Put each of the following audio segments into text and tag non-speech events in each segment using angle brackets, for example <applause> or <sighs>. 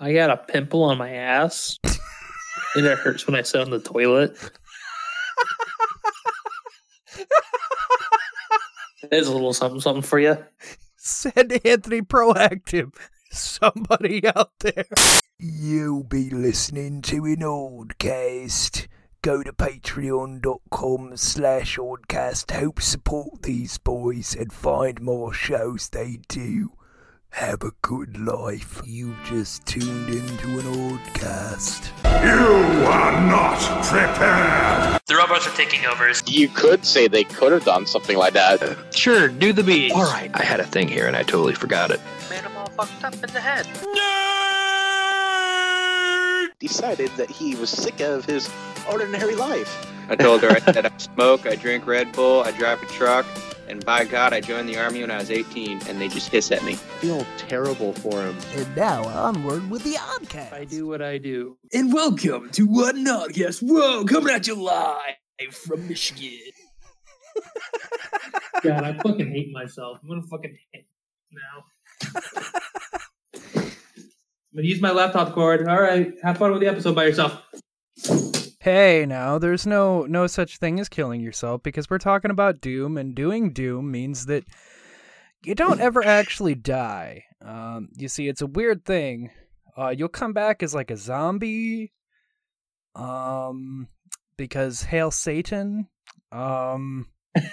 I got a pimple on my ass, and it hurts when I sit on the toilet. There's a little something, something for you. Send Anthony Proactiv. Somebody out there. You'll be listening to an Oddcast. Go to patreon.com slash oddcast. Help support these boys and find more shows they do. Have a good life. You just tuned into an old cast. You are not prepared. The robots are taking over. You could say they could have done something like that. Sure, do the beat. All right, I had a thing here and I totally forgot it. Man, I'm all fucked up in the head. Decided that he was sick of his ordinary life. I told her that I smoke, I drink Red Bull, I drive a truck, and by God, I joined the army when I was 18, and they just hiss at me. I feel terrible for him. And now onward with the Oddcast. I do what I do. And welcome to What Not Yes. Whoa, coming at you live from Michigan. <laughs> God, I fucking hate myself. I'm gonna fucking hit now. I'm gonna use my laptop cord. All right, have fun with the episode by yourself. Hey, now there's no no such thing as killing yourself because we're talking about doom, and doing doom means that you don't ever actually die. Um, you see, it's a weird thing. Uh, you'll come back as like a zombie. Um, because hail Satan. Um. <laughs>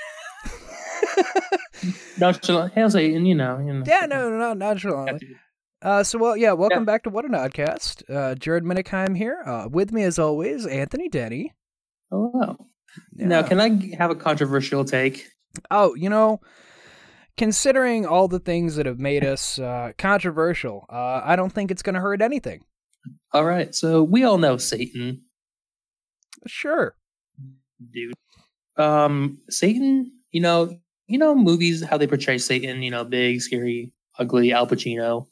Nonchalant, hail Satan, you know, you know. Yeah, no, no, no, nonchalantly. Uh, so well, yeah, welcome Yeah. back to What an Oddcast. Uh, Jared Minikheim here. Uh, with me as always, Anthony Denny. Hello. Now, can I have a controversial take? Oh, you know, considering all the things that have made us uh, controversial, uh, I don't think it's going to hurt anything. All right, so we all know Satan, Sure. dude. Um, Satan, you know, you know movies how they portray Satan, you know, big, scary, ugly Al Pacino.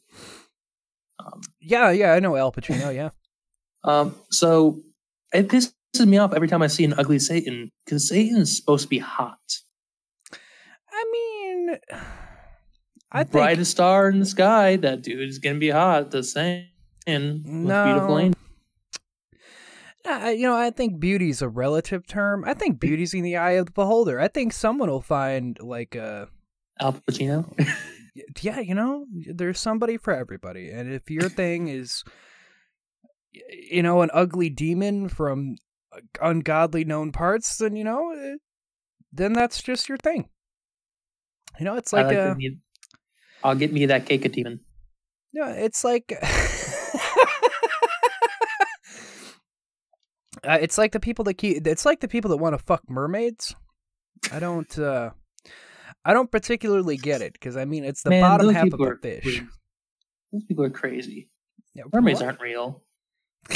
Um, Yeah, yeah, I know Al Pacino. Yeah. <laughs> um, so it pisses me off every time I see an ugly Satan because Satan's supposed to be hot, I mean, I think brightest star in the sky. That dude is gonna be hot. The same, and No. beautiful angel. You know, I think beauty's a relative term. I think beauty's in the eye of the beholder. I think someone will find like a Al Pacino. <laughs> <laughs> yeah, you know, there's somebody for everybody. And if your thing is, you know, an ugly demon from ungodly known parts, then, you know, eh, then that's just your thing. You know, it's like, like a, I'll get me that cake of demon. no, it's like, <laughs> uh, it's like the people that keep, it's like the people that want to fuck mermaids. I don't, uh, I don't particularly get it because I mean, it's the Man, bottom half of a fish. crazy. Those people are crazy. Yeah, Mermaids what? aren't real. <laughs>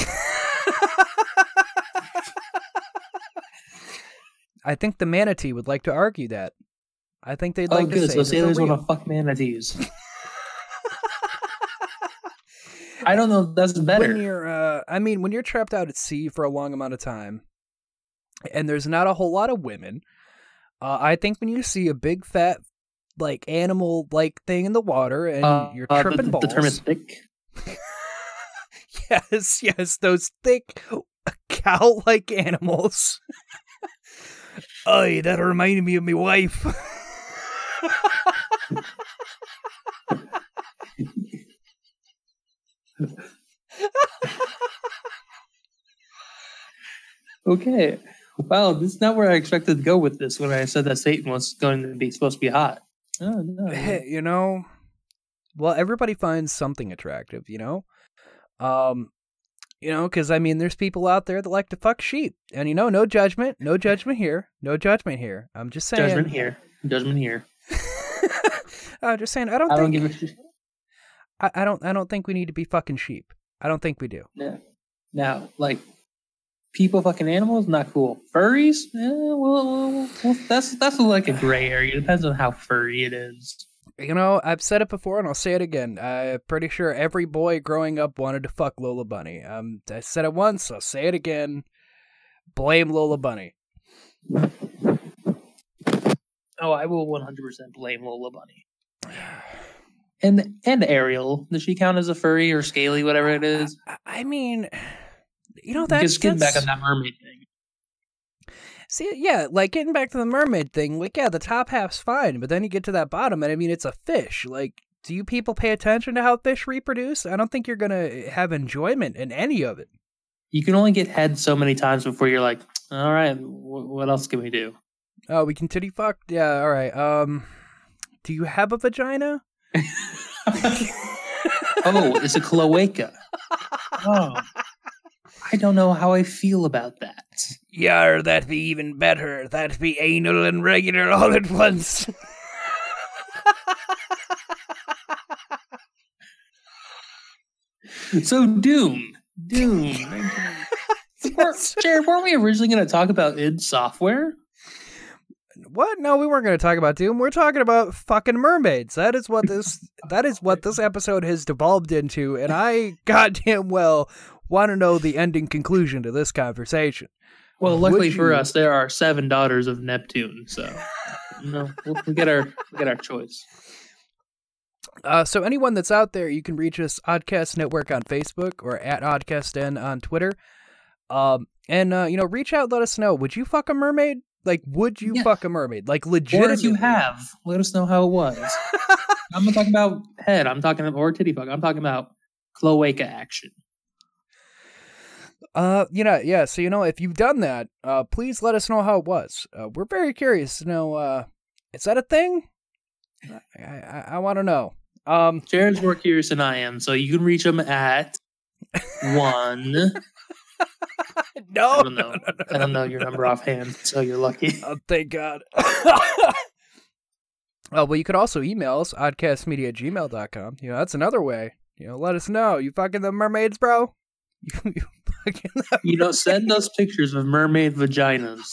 I think the manatee would like to argue that. I think they'd Oh, like to say So sailors want to fuck manatees. <laughs> I don't know. That's better. When you're, uh, I mean, when you're trapped out at sea for a long amount of time, and there's not a whole lot of women, uh, I think when you see a big fat, like animal like thing in the water and Uh, you're uh, tripping the, balls. the term is thick. <laughs> yes, yes, those thick cow like animals. <laughs> Oy, that reminded me of my wife. <laughs> Okay. Wow, this is not where I expected to go with this when I said that Satan was going to be supposed to be hot. Oh, no. hey, you know, well, everybody finds something attractive, you know? Um, you know, because I mean, there's people out there that like to fuck sheep, and you know, no judgment, no judgment here, no judgment here. I'm just saying. Judgment here. Judgment here. <laughs> I'm just saying. I don't I don't think. give a shit. I, I don't. I don't think we need to be fucking sheep. I don't think we do. No. Now, like, people fucking animals, not cool. Furries, eh, well, well, well, that's that's like a gray area. It depends on how furry it is. You know, I've said it before, and I'll say it again. I'm pretty sure every boy growing up wanted to fuck Lola Bunny. Um, I said it once. I'll say it again. Blame Lola Bunny. Oh, I will 100% blame Lola Bunny. And and Ariel, does she count as a furry or scaly, whatever it is? I- I mean, you know that's, Just getting back on that mermaid thing. See, yeah, like getting back to the mermaid thing, like, yeah, the top half's fine, but then you get to that bottom, and I mean, it's a fish. Like, do you people pay attention to how fish reproduce? I don't think you're gonna have enjoyment in any of it. You can only get head so many times before you're like, all right, wh- what else can we do? Oh, we can titty fuck? Yeah, all right. Um, do you have a vagina? <laughs> oh, it's a cloaca. <laughs> Oh, I don't know how I feel about that. Yar, that'd be even better. That'd be anal and regular all at once. <laughs> So Doom, Doom. <laughs> We're- Jared, weren't we originally going to talk about id Software? What? No, we weren't going to talk about Doom. We're talking about fucking mermaids. That is what this that is what this episode has devolved into, and I goddamn well want to know the ending conclusion to this conversation. Well, luckily Would for us, there are seven daughters of Neptune, so <laughs> you know we'll, we get our we get our choice. Uh, so anyone that's out there, you can reach us Oddcast Network on Facebook or at OddcastN on Twitter. Um, and uh, you know, reach out, let us know. Would you fuck a mermaid? Like, would you Yeah. fuck a mermaid? Like, Or if you have, let us know how it was. <laughs> I'm not talking about head. I'm talking about or titty fuck. I'm talking about cloaca action. Uh, you know, yeah. So you know, if you've done that, uh, please let us know how it was. Uh, we're very curious to know. Uh, is that a thing? I I, I want to know. Um, Jared's more curious than I am, so you can reach him at one. <laughs> no, I don't know. I don't know your number offhand, so you're lucky. Oh, thank God. <laughs> oh, well, you could also email us, oddcastmedia at gmail.com. You know, that's another way. You know, let us know. You fucking the mermaids, bro? You, <laughs> you fucking You know, send us pictures of mermaid vaginas.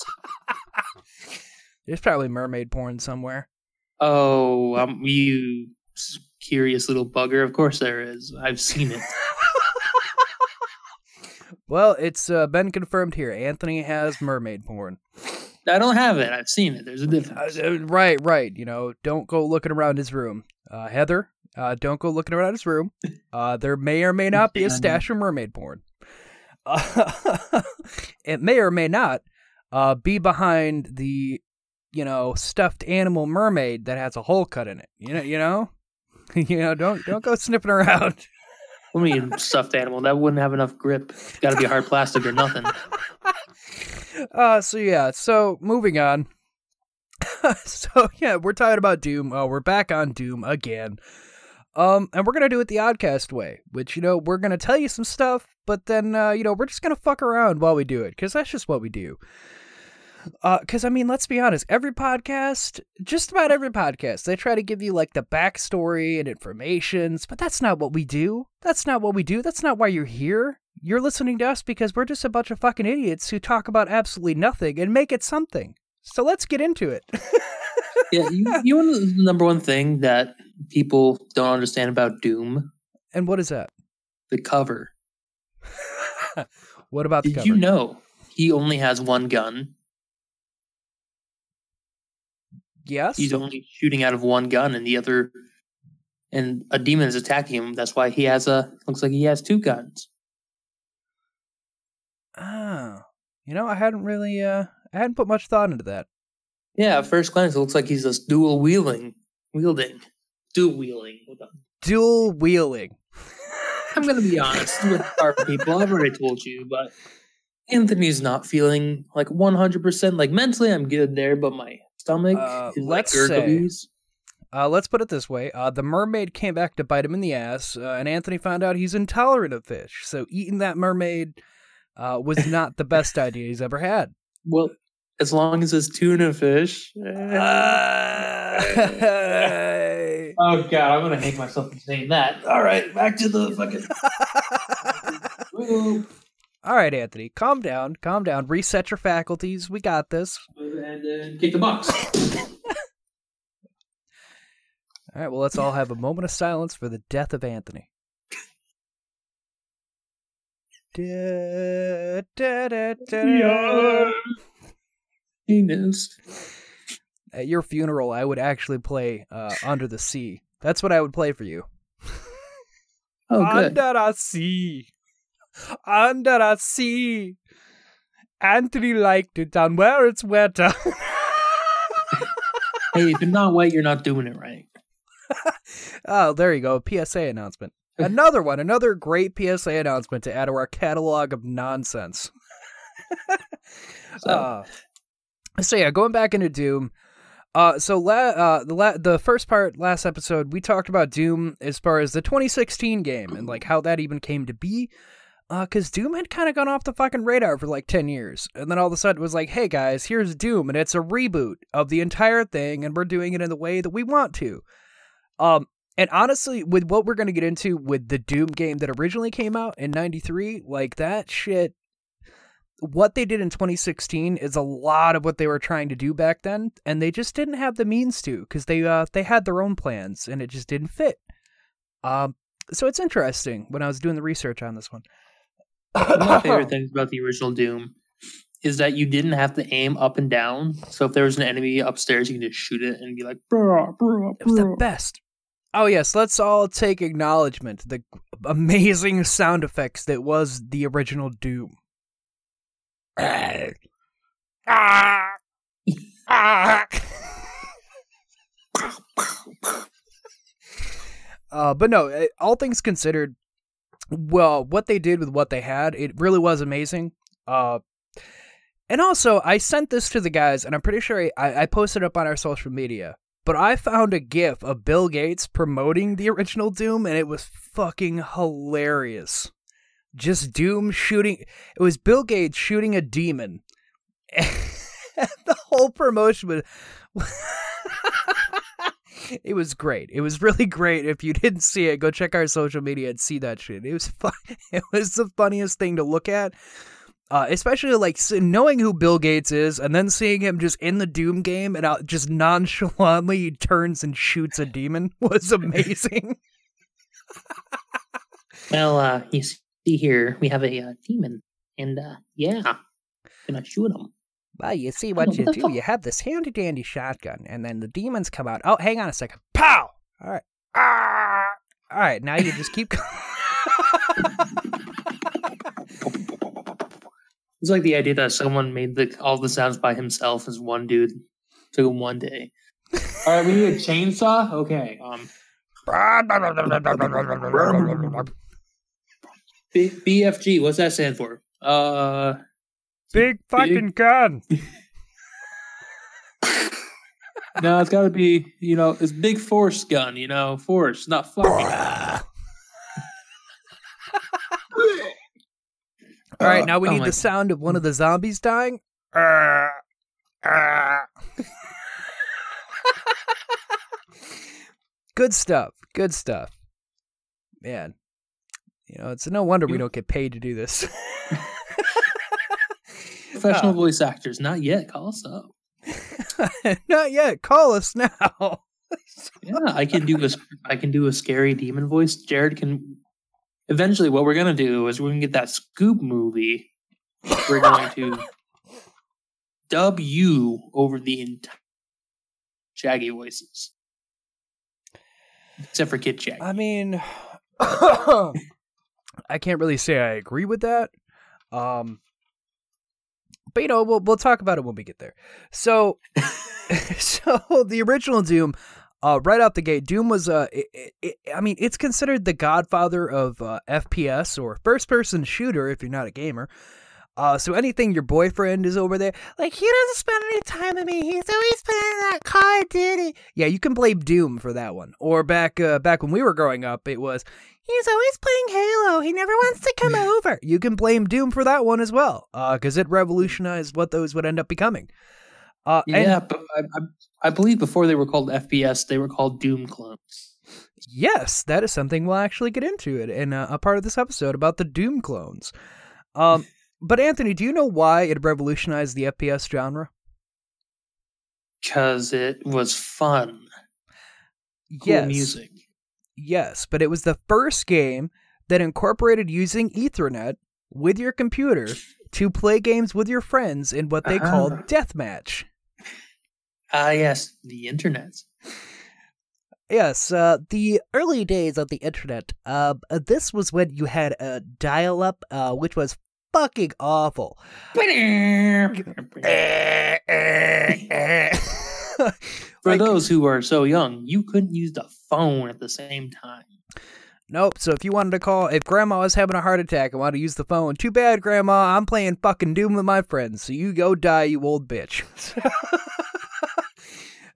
<laughs> There's probably mermaid porn somewhere. Oh, um, you curious little bugger. Of course there is. I've seen it. <laughs> Well, it's uh, been confirmed here. Anthony has mermaid porn. I don't have it. I've seen it. There's a Uh, difference. uh, right, right. You know, don't go looking around his room. Uh, Heather, uh, don't go looking around his room. Uh, there may or may <laughs> not be a stash of mermaid porn. Uh, <laughs> it may or may not uh, be behind the, you know, stuffed animal mermaid that has a hole cut in it. You know, you know, <laughs> you know. Don't don't go sniffing around. What do you mean stuffed animal? That wouldn't have enough grip. Got to be hard plastic or nothing. Uh, so yeah, so moving on. so yeah, we're talking about Doom. Uh, we're back on Doom again. Um, and we're gonna do it the Oddcast way, which you know we're gonna tell you some stuff, but then uh, you know we're just gonna fuck around while we do it, because that's just what we do. Uh, because I mean, let's be honest, every podcast, just about every podcast, they try to give you like the backstory and informations, but that's not what we do. That's not what we do. That's not why you're here. You're listening to us because we're just a bunch of fucking idiots who talk about absolutely nothing and make it something. So let's get into it. <laughs> Yeah, you, you know the number one thing that people don't understand about Doom? and what is that? The cover. <laughs> What about the Did cover? you know he only has one gun? Yes. He's only shooting out of one gun, and the other, and a demon is attacking him. That's why he has a. Looks like he has two guns. Oh, you know, I hadn't really, uh, I hadn't put much thought into that. Yeah, at first glance, it looks like he's just dual wheeling, wielding, dual wheeling. Dual wheeling. <laughs> I'm gonna be honest with our people. I've already told you, but Anthony's not feeling like 100. percent Like mentally, I'm good there, but my stomach Uh, is let's like say- Uh, let's put it this way: uh, the mermaid came back to bite him in the ass, uh, and Anthony found out he's intolerant of fish. So eating that mermaid uh, was not the best idea he's ever had. Well, as long as it's tuna fish. Oh god, I'm gonna hate myself for saying that. All right, back to the fucking. <laughs> All right, Anthony, calm down, calm down, reset your faculties. We got this. and then kick the box. All right, well, let's all have a moment of silence for the death of Anthony. Da, da, da, da, da. Penis. At your funeral, I would actually play uh, "Under the Sea" That's what I would play for you. Oh, good. Under the sea. Under the sea. Anthony liked it down where it's wetter. <laughs> hey, if you're not white, you're not doing it right. oh, there you go. PSA announcement. <laughs> Another one. Another great PSA announcement to add to our catalog of nonsense. So, Uh, so yeah, going back into Doom. Uh, so la- uh, the la- the first part last episode we talked about Doom as far as the 2016 game and like how that even came to be. Uh, cause Doom had kind of gone off the fucking radar for like 10 years. And then all of a sudden it was like, hey guys, here's Doom and it's a reboot of the entire thing and we're doing it in the way that we want to. Um, and honestly, with what we're to get into with the Doom game that originally came out in 93, like that shit what they did in 2016 is a lot of what they were trying to do back then, and they just didn't have the means to because they uh they had their own plans and it just didn't fit. Um, so it's interesting when I was doing the research on this one. one of my favorite <coughs> things about the original Doom is that you didn't have to aim up and down. So if there was an enemy upstairs, you can just shoot it and be like, bruh, bruh, It was the best. Oh yes, let's all take acknowledgement the amazing sound effects that was the original Doom. Uh, but no, all things considered, well, what they did with what they had, it really was amazing. Uh, and also, I sent this to the guys, and I'm pretty sure I, I posted up on our social media. But I found a GIF of Bill Gates promoting the original Doom, and it was fucking hilarious. Just Doom shooting. It was Bill Gates shooting a demon. <laughs> The whole promotion was. <laughs> it was great. It was really great. If you didn't see it, go check our social media and see that shit. It was <laughs> fun. It was the funniest thing to look at. Uh, especially like knowing who Bill Gates is, and then seeing him just in the Doom game and out just nonchalantly turns and shoots a demon was amazing. Well, uh, you see here, we have a uh, demon. And uh, yeah, gonna shoot him. Well, you see what you what do. fuck? You have this handy dandy shotgun, and then the demons come out. Oh, hang on a second. Pow! All right. Ah! All right, now you just keep. Going <laughs> It's like the idea that someone made the all the sounds by himself as one dude. Took him one day. <laughs> All right, we need a chainsaw. Okay. Um, <laughs> B- BFG. What's that stand for? Uh, Big fucking gun. <laughs> no, it's got to be. You know, it's big force gun. You know, force, not fucking. <laughs> All right, now we Oh need my- the sound of one of the zombies dying. Ah, ah. <laughs> good stuff. Good stuff. Man, you know, it's no wonder we don't get paid to do this. <laughs> <laughs> Professional voice actors, not yet. Call us up. <laughs> Not yet. Call us now. Yeah, I can do a I can do a scary demon voice. Jared can. Eventually, what we're gonna do is we're gonna get that Scoob movie. We're going to dub you over the entire Shaggy voices, except for Kid Shaggy. I mean, <coughs> I can't really say I agree with that. Um, but you know, we'll we'll talk about it when we get there. So, <laughs> <laughs> so the original Doom, uh, right out the gate, Doom was uh, it, it, I mean, it's considered the godfather of uh, FPS or first-person shooter if you're not a gamer. Uh, so anything your boyfriend is over there, like he doesn't spend any time with me. He's always playing that Call of Duty. Yeah, you can blame Doom for that one. Or back uh, back when we were growing up, it was he's always playing Halo. He never wants to come <laughs> over. You can blame Doom for that one as well, because it revolutionized what those would end up becoming. Uh, and yeah, but I, I, I believe before they were called FPS, they were called Doom clones. Yes, that is something we'll actually get into it in a, a part of this episode about the Doom clones. Um, but Anthony, do you know why it revolutionized the FPS genre? Because it was fun. Cool yes, music. yes, but it was the first game that incorporated using Ethernet with your computer to play games with your friends in what they called Ah. deathmatch. Ah, yes, the internet. Yes, uh, the early days of the internet. Uh, this was when you had a dial-up, uh, which was fucking awful. For those who are so young, you couldn't use the phone at the same time. Nope. So if you wanted to call, if Grandma was having a heart attack and wanted to use the phone, too bad, Grandma. I'm playing fucking Doom with my friends. So you go die, you old bitch.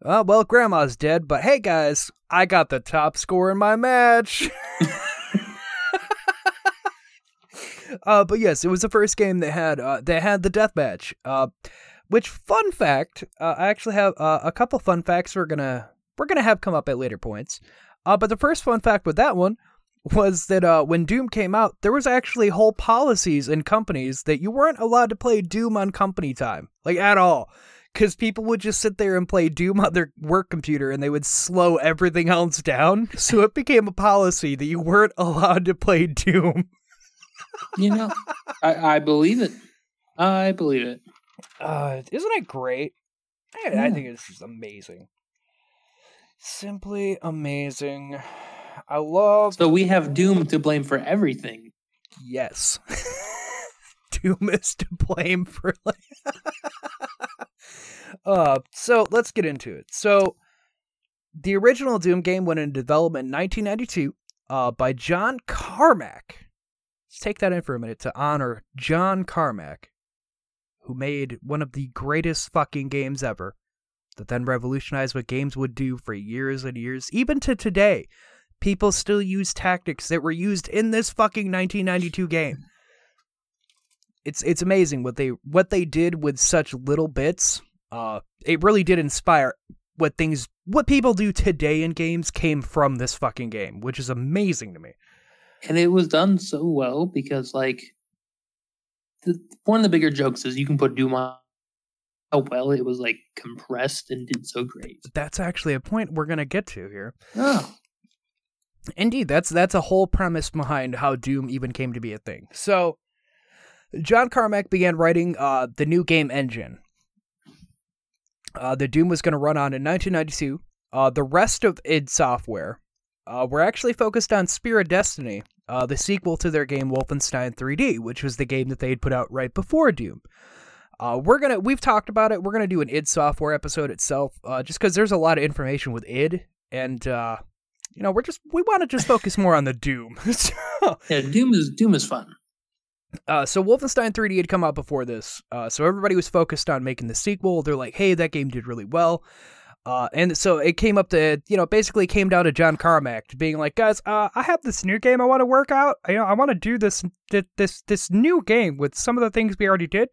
oh, <laughs> well, Grandma's dead, but hey, guys, I got the top score in my match. <laughs> uh, but yes, it was the first game that had uh, that had the death match. Uh, which fun fact? Uh, I actually have uh, a couple fun facts we're gonna we're gonna have come up at later points. Uh, but the first fun fact with that one was that uh, when Doom came out, there was actually whole policies in companies that you weren't allowed to play Doom on company time, like at all, because people would just sit there and play Doom on their work computer, and they would slow everything else down. <laughs> So it became a policy that you weren't <laughs> allowed to play Doom. You know, I, I believe it. I believe it. Uh, isn't it great? I, I think it's just amazing. Simply amazing. I love So we have Doom to blame for everything. Yes. <laughs> Doom is to blame for like <laughs> Uh so let's get into it. So the original Doom game went into development in 1992 uh by John Carmack. Let's take that in for a minute to honor John Carmack who made one of the greatest fucking games ever that then revolutionized what games would do for years and years even to today people still use tactics that were used in this fucking 1992 game. It's it's amazing what they what they did with such little bits. Uh, it really did inspire what things what people do today in games came from this fucking game, which is amazing to me. And it was done so well because, like, the, one of the bigger jokes is you can put Doom on how well it was, like, compressed and did so great. That's actually a point we're gonna get to here. Oh. Indeed, that's that's a whole premise behind how Doom even came to be a thing. So, John Carmack began writing uh, the new game engine. Uh, the Doom was going to run on in 1992. Uh, the rest of id Software uh, were actually focused on Spear of Destiny, uh, the sequel to their game Wolfenstein 3D, which was the game that they had put out right before Doom. Uh, we're gonna we've talked about it. We're gonna do an id Software episode itself, uh, just because there's a lot of information with id, and uh, you know we're just we want to just focus more on the Doom. <laughs> so, Yeah, Doom is Doom is fun. uh, so Wolfenstein 3D had come out before this, uh, so everybody was focused on making the sequel. They're like, "Hey, that game did really well," uh, and so it came up to you know basically came down to John Carmack being like, "Guys, uh, I have this new game I want to work out. You know, I want to do this this this new game with some of the things we already did.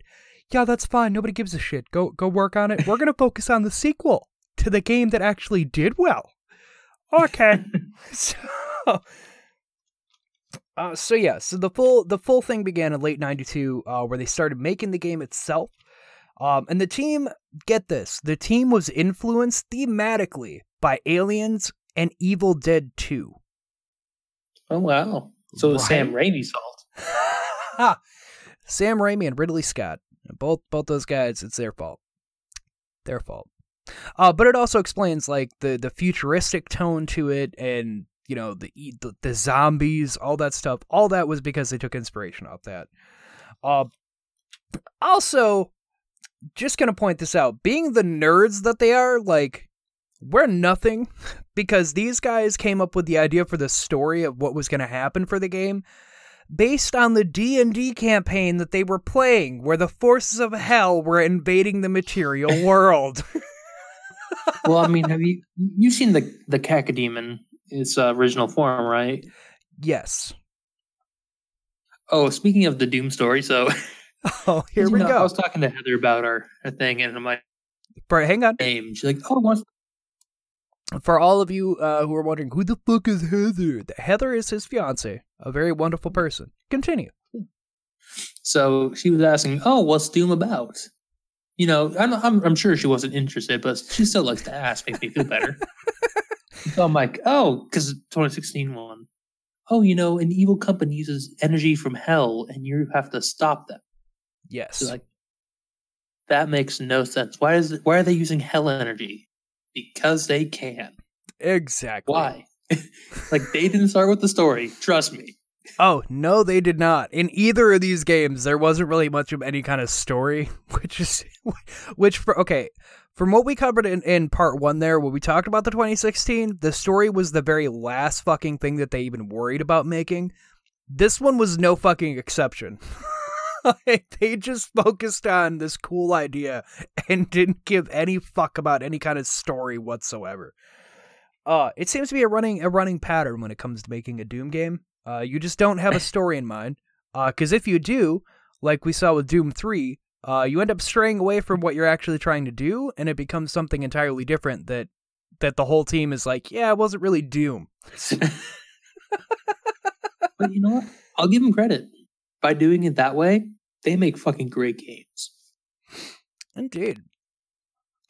Yeah, that's fine. Nobody gives a shit. Go go work on it. We're gonna <laughs> focus on the sequel to the game that actually did well. Okay, <laughs> <laughs> so." Uh, so yeah, so the full the full thing began in late '92, uh, where they started making the game itself. Um, and the team, get this, the team was influenced thematically by Aliens and Evil Dead 2. Oh wow! So it's Sam Right. Raimi's fault. <laughs> Sam Raimi and Ridley Scott, both both those guys, it's their fault. Their fault. Uh, but it also explains like the the futuristic tone to it, and you know the the, the zombies, all that stuff. All that was because they took inspiration off that. Uh, also, just gonna point this out: being the nerds that they are, like we're nothing <laughs> because these guys came up with the idea for the story of what was gonna happen for the game based on the D&D campaign that they were playing where the forces of hell were invading the material <laughs> world. <laughs> well, I mean, have you you seen the the Cacodemon? Its uh, original form, right? yes. Oh, speaking of the Doom story, so <laughs> Oh, here we know, I was talking to Heather about our, our thing, and I'm like, hang on. name. She's like, oh, what's For all of you uh, who are wondering, who the fuck is Heather? Heather is his fiance, a very wonderful person. Continue. So she was asking, "Oh, what's Doom about?" You know, I'm, I'm I'm sure she wasn't interested, but she still likes to ask. Makes me feel better. <laughs> so I'm like, "Oh, because 2016 one. Oh, you know, an evil company uses energy from hell, and you have to stop them." Yes. So like, that makes no sense. Why is why are they using hell energy? Because they can. Exactly. Why? <laughs> like they didn't start with the story. Trust me. Oh, no, they did not. In either of these games, there wasn't really much of any kind of story, <laughs> which is, <laughs> which for, okay, from what we covered in, in part one there, when we talked about the 2016, the story was the very last fucking thing that they even worried about making. This one was no fucking exception. Like, <laughs> they just focused on this cool idea and didn't give any fuck about any kind of story whatsoever. Uh, it seems to be a running a running pattern when it comes to making a Doom game. Uh, you just don't have a <laughs> story in mind. Because if you do, like we saw with Doom 3, uh, you end up straying away from what you're actually trying to do, and it becomes something entirely different that that the whole team is like, yeah, it wasn't really Doom. <laughs> But you know what? I'll give them credit. By doing it that way, they make fucking great games. Indeed.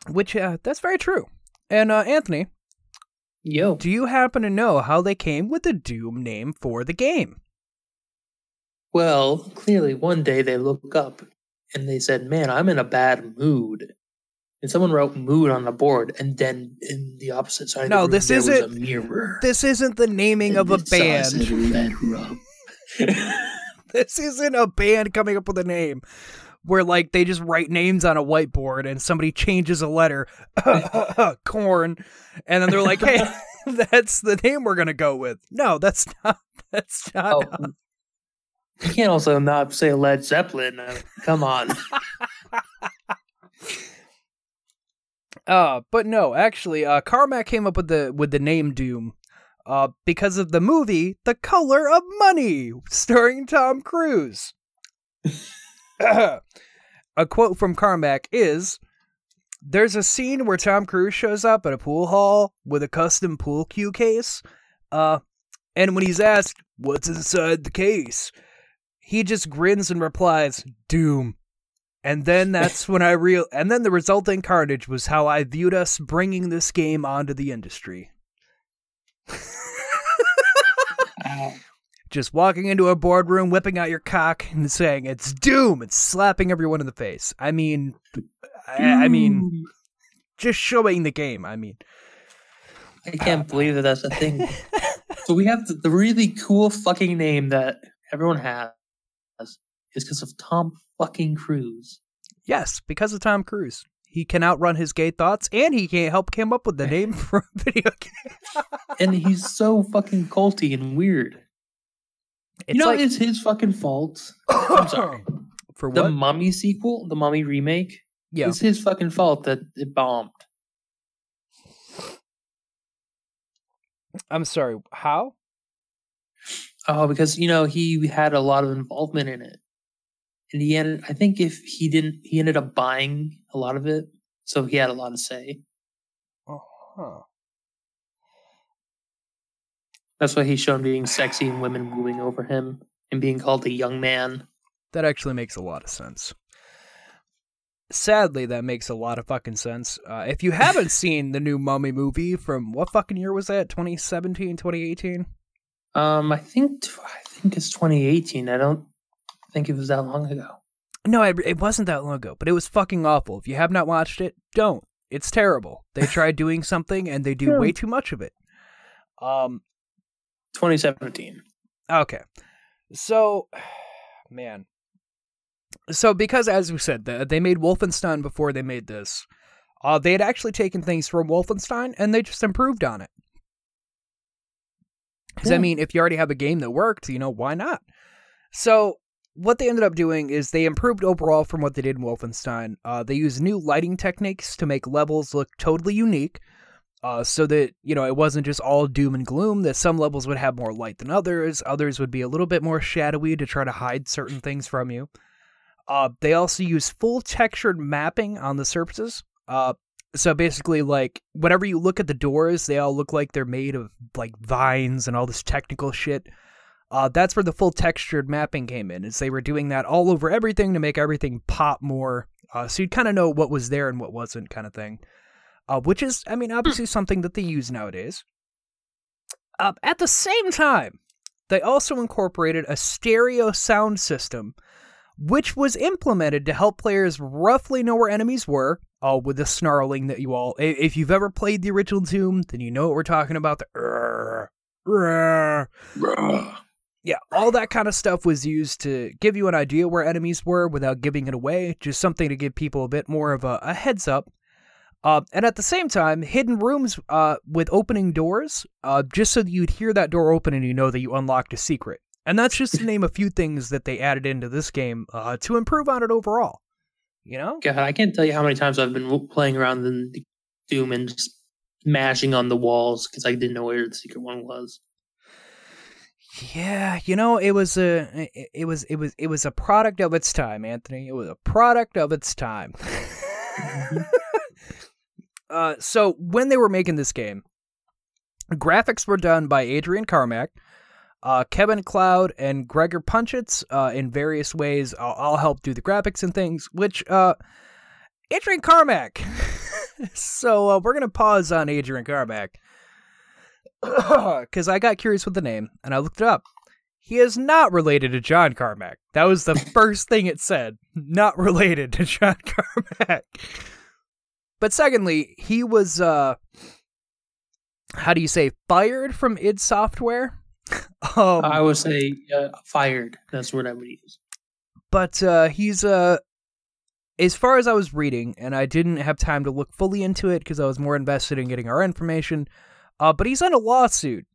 Which, uh, that's very true. And, uh, Anthony, Yo. do you happen to know how they came with the Doom name for the game? Well, clearly one day they look up and they said, Man, I'm in a bad mood. And someone wrote mood on the board, and then in the opposite side No, of the room, this there was isn't- a mirror. This isn't the naming of a And it saw <laughs> <laughs> band. Said Red Rub. This isn't a band coming up with a name where like they just write names on a whiteboard and somebody changes a letter, <laughs> Korn, and then they're like, "Hey, <laughs> that's the name we're gonna go with." No, that's not. That's not. Oh, you can't also not say Led Zeppelin. Uh, come on. <laughs> Uh, but no, actually, uh, Carmack came up with the with the name Doom, uh, because of the movie The Color of Money, starring Tom Cruise. <coughs> a quote from Carmack is. There's a scene where Tom Cruise shows up at a pool hall with a custom pool cue case. Uh, and when he's asked, What's inside the case? He just grins and replies, Doom. And then that's when I real and then the resulting carnage was how I viewed us bringing this game onto the industry. <laughs> Just walking into a boardroom, whipping out your cock and saying it's doom and slapping everyone in the face. I mean, I, I mean, just showing the game. I mean, I can't ah. believe that that's a thing. <laughs> so we have the, the really cool fucking name that everyone has is because of Tom fucking Cruise. yes, because of Tom Cruise, he can outrun his gay thoughts, and he can't help come up with the name <laughs> for a video game. And he's so fucking culty and weird. It's you know, like it's his fucking fault. I'm <coughs> sorry. for The? Mummy sequel, the Mummy remake, yeah, it's his fucking fault that it bombed. I'm sorry. How? Oh, because you know he had a lot of involvement in it, and he ended. I think if he didn't, he ended up buying a lot of it, so he had a lot to say. Oh, huh. That's why he's shown being sexy and women wooing over him and being called a young man. That actually makes a lot of sense. Sadly, that makes a lot of fucking sense. Uh, if you haven't <laughs> seen the new Mummy movie from what fucking year was that? 2017, 2018? Um, I think I think it's 2018. I don't think it was that long ago. No, it, it wasn't that long ago, but it was fucking awful. If you have not watched it, don't. It's terrible. They try <laughs> doing something and they do Yeah. way too much of it. Um, 2017. Okay. So, <sighs> man. So, because as we said, the, they made Wolfenstein before they made this, uh, they had actually taken things from Wolfenstein and they just improved on it. Because, I mean, if you already have a game that worked, you know, why not? So, what they ended up doing is they improved overall from what they did in Wolfenstein. Uh, they used new lighting techniques to make levels look totally unique. Uh, so that you know it wasn't just all doom and gloom. That some levels would have more light than others. Others would be a little bit more shadowy to try to hide certain things from you. Uh, they also use full textured mapping on the surfaces. Uh, so basically, like whenever you look at the doors, they all look like they're made of like vines and all this technical shit. Uh, that's where the full textured mapping came in, is they were doing that all over everything to make everything pop more. Uh, so you'd kind of know what was there and what wasn't, kind of thing uh, which is, I mean, obviously something that they use nowadays. Uh, at the same time, they also incorporated a stereo sound system, which was implemented to help players roughly know where enemies were, uh, with the snarling that you all, if you've ever played the original Doom, then you know what we're talking about. The "Rrr, rrr." Yeah, all that kind of stuff was used to give you an idea where enemies were without giving it away. Just something to give people a bit more of a, a heads up. Uh, and at the same time, hidden rooms uh, with opening doors, uh, just so that you'd hear that door open and you know that you unlocked a secret. And that's just to <laughs> name a few things that they added into this game uh, to improve on it overall. You know? God, I can't tell you how many times I've been playing around in the Doom and just mashing on the walls because I didn't know where the secret one was. Yeah, you know, it was a it, was it was it was a product of its time, Anthony. It was a product of its time. <laughs> uh, so when they were making this game, graphics were done by Adrian Carmack, uh, Kevin Cloud, and Gregor Punchatz uh, in various ways. I'll, I'll help do the graphics and things. Which uh, Adrian Carmack. <laughs> so uh, we're gonna pause on Adrian Carmack <coughs> because I got curious with the name and I looked it up. He is not related to John Carmack. That was the <laughs> first thing it said. Not related to John <laughs> Carmack. But secondly, he was uh how do you say fired from id Software? <laughs> um, I would say uh, fired. That's what I would use. but uh he's uh as far as I was reading, and I didn't have time to look fully into it because I was more invested in getting our information. Uh, but he's on a lawsuit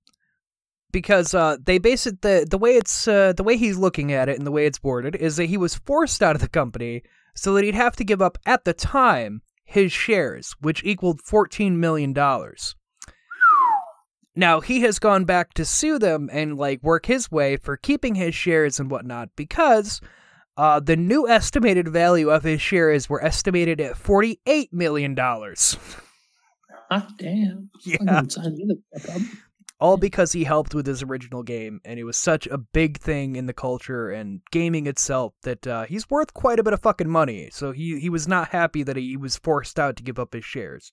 because uh, they base it the the way it's uh, the way he's looking at it and the way it's worded is that he was forced out of the company so that he'd have to give up at the time his shares, which equaled fourteen million dollars. Now he has gone back to sue them and like work his way for keeping his shares and whatnot because uh, the new estimated value of his shares were estimated at forty-eight million dollars. <laughs> Ah, damn. Yeah. Fucking sign me the fuck up. all because he helped with his original game and it was such a big thing in the culture and gaming itself that uh, he's worth quite a bit of fucking money so he, he was not happy that he was forced out to give up his shares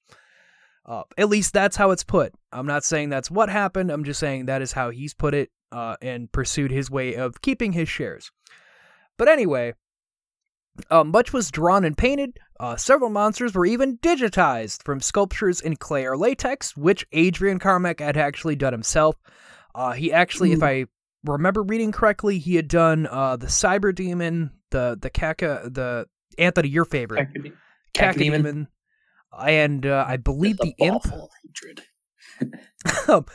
uh, at least that's how it's put i'm not saying that's what happened i'm just saying that is how he's put it uh, and pursued his way of keeping his shares but anyway uh, much was drawn and painted. Uh, several monsters were even digitized from sculptures in clay or latex, which Adrian Carmack had actually done himself. Uh, he actually, if I remember reading correctly, he had done uh, the Cyber Demon, the the Kaka, the Anthony, your favorite, Cacodemon. Kaka Cacodemon. Demon, and uh, I believe the Imp. hatred. <laughs>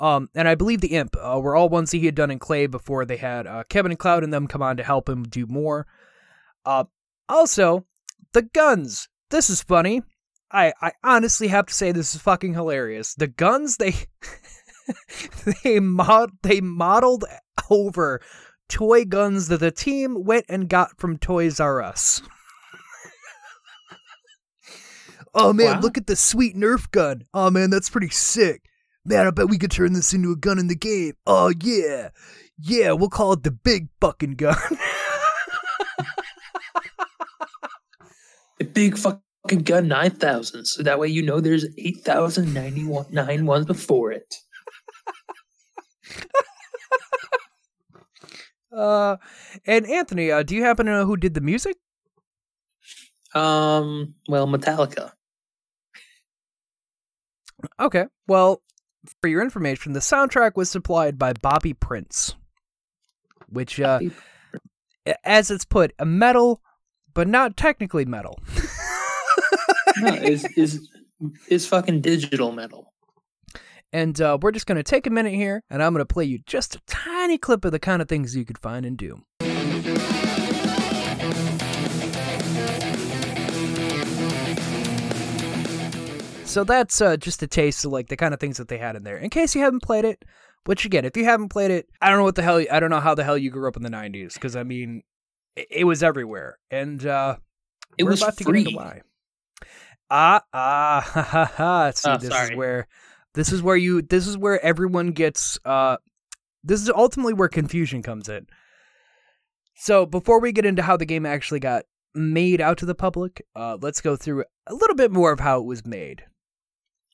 um, and I believe the Imp uh, were all ones that he had done in clay before they had uh, Kevin and Cloud and them come on to help him do more. Uh, also, the guns. This is funny. I, I honestly have to say this is fucking hilarious. The guns they <laughs> they mod they modeled over toy guns that the team went and got from Toys R Us. <laughs> oh man, Wow. look at the sweet Nerf gun. Oh man, that's pretty sick. Man, I bet we could turn this into a gun in the game. Oh yeah. Yeah, we'll call it the big fucking gun. <laughs> A big fucking gun 9000. So that way you know there's 8,091 ones before it. <laughs> uh and Anthony, uh, do you happen to know who did the music? Um, well, Metallica. Okay. Well, for your information, the soundtrack was supplied by Bobby Prince, which, uh, as it's put, a metal, but not technically metal. <laughs> No, is is is fucking digital metal. and uh, we're just going to take a minute here, and I'm going to play you just a tiny clip of the kind of things you could find in Doom. So that's uh, just a taste of like the kind of things that they had in there. In case you haven't played it, which again, if you haven't played it, I don't know what the hell. I don't know how the hell you grew up in the '90s because I mean, it, was everywhere, and uh, It we're was about to free. get into why. Ah ah <laughs> ha ha ha! See, Oh, this sorry. is where this is where you this is where everyone gets uh this is ultimately where confusion comes in. So before we get into how the game actually got made out to the public, uh, let's go through a little bit more of how it was made.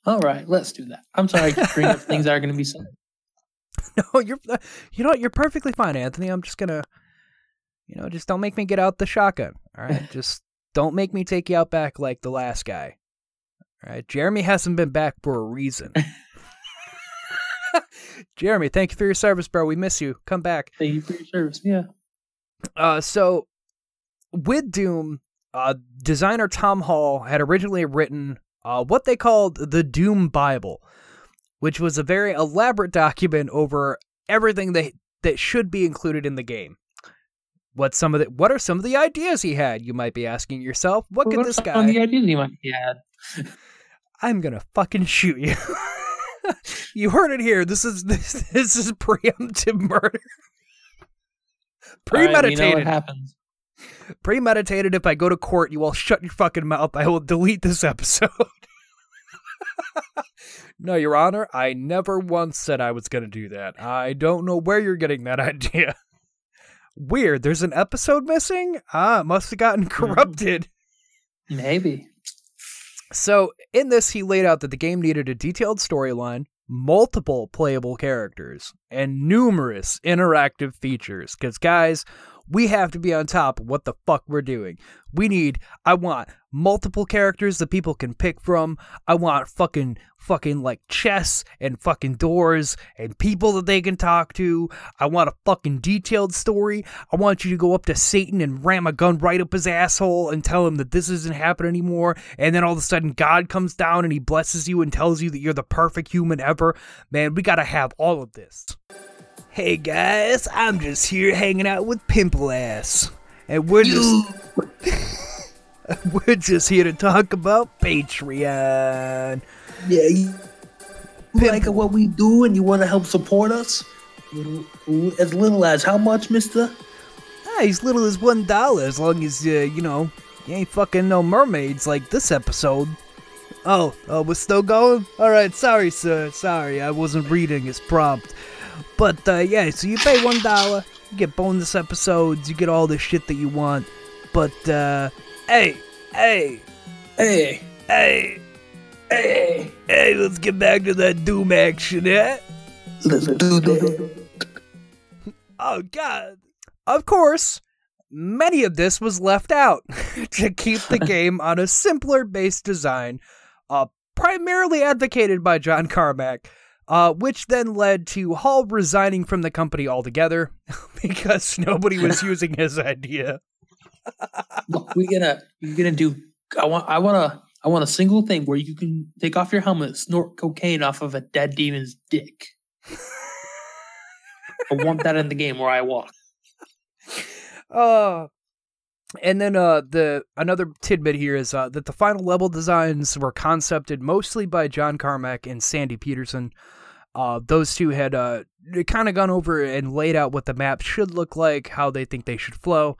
All right, let's do that. I'm sorry to bring up things that are going to be said. <laughs> No, you're you know what, you're perfectly fine, Anthony. I'm just gonna you know, just don't make me get out the shotgun. All right, <laughs> just don't make me take you out back like the last guy. All right, Jeremy hasn't been back for a reason. <laughs> Jeremy, thank you for your service, bro. We miss you. Come back. Thank you for your service. Yeah. Uh, so with Doom, uh, designer Tom Hall had originally written uh, what they called the Doom Bible, which was a very elaborate document over everything that that should be included in the game. What some of the what are some of the ideas he had? You might be asking yourself. What could What this some guy? of the ideas you might have? <laughs> I'm gonna fucking shoot you. <laughs> you heard it here. This is <laughs> this this is preemptive murder. All right, we know Premeditated. what happens. premeditated. If I go to court, you all shut your fucking mouth. I will delete this episode. no, Your Honor, I never once said I was going to do that. I don't know where you're getting that idea. Weird. There's an episode missing? Ah, it must have gotten corrupted. Maybe. So, in this, he laid out that the game needed a detailed storyline, multiple playable characters, and numerous interactive features. Because, guys, we have to be on top of what the fuck we're doing. We need, I want multiple characters that people can pick from. I want fucking, fucking like chess and fucking doors and people that they can talk to. I want a fucking detailed story. I want you to go up to Satan and ram a gun right up his asshole and tell him that this isn't happening anymore. And then all of a sudden, God comes down and he blesses you and tells you that you're the perfect human ever. Man, we gotta have all of this. Hey guys, I'm just here hanging out with Pimple Ass. And we're just <laughs> We're just here to talk about Patreon. Yeah, you like what we do and you want to help support us? As little as how much, mister? Ah, as little as one dollar, as long as uh, you know you ain't fucking no mermaids like this episode. Oh, oh, we're still going. All right, sorry, sir. Sorry, I wasn't reading his prompt. But uh, yeah, so you pay one dollar, you get bonus episodes, you get all the shit that you want. But uh, hey, hey, Hey, hey, hey, hey, let's get back to that Doom action, eh? let's do that. Oh god. Of course, many of this was left out <laughs> to keep the <laughs> game on a simpler base design, uh, primarily advocated by John Carmack, uh, which then led to Hall resigning from the company altogether <laughs> because nobody was <laughs> using his idea. Look, we're gonna we're gonna do. I want I want to I want a single thing where you can take off your helmet, snort cocaine off of a dead demon's dick. <laughs> I want that in the game where I walk. Uh and then uh the another tidbit here is uh, that the final level designs were concepted mostly by John Carmack and Sandy Petersen. Uh, those two had uh, kind of gone over and laid out what the map should look like, how they think they should flow.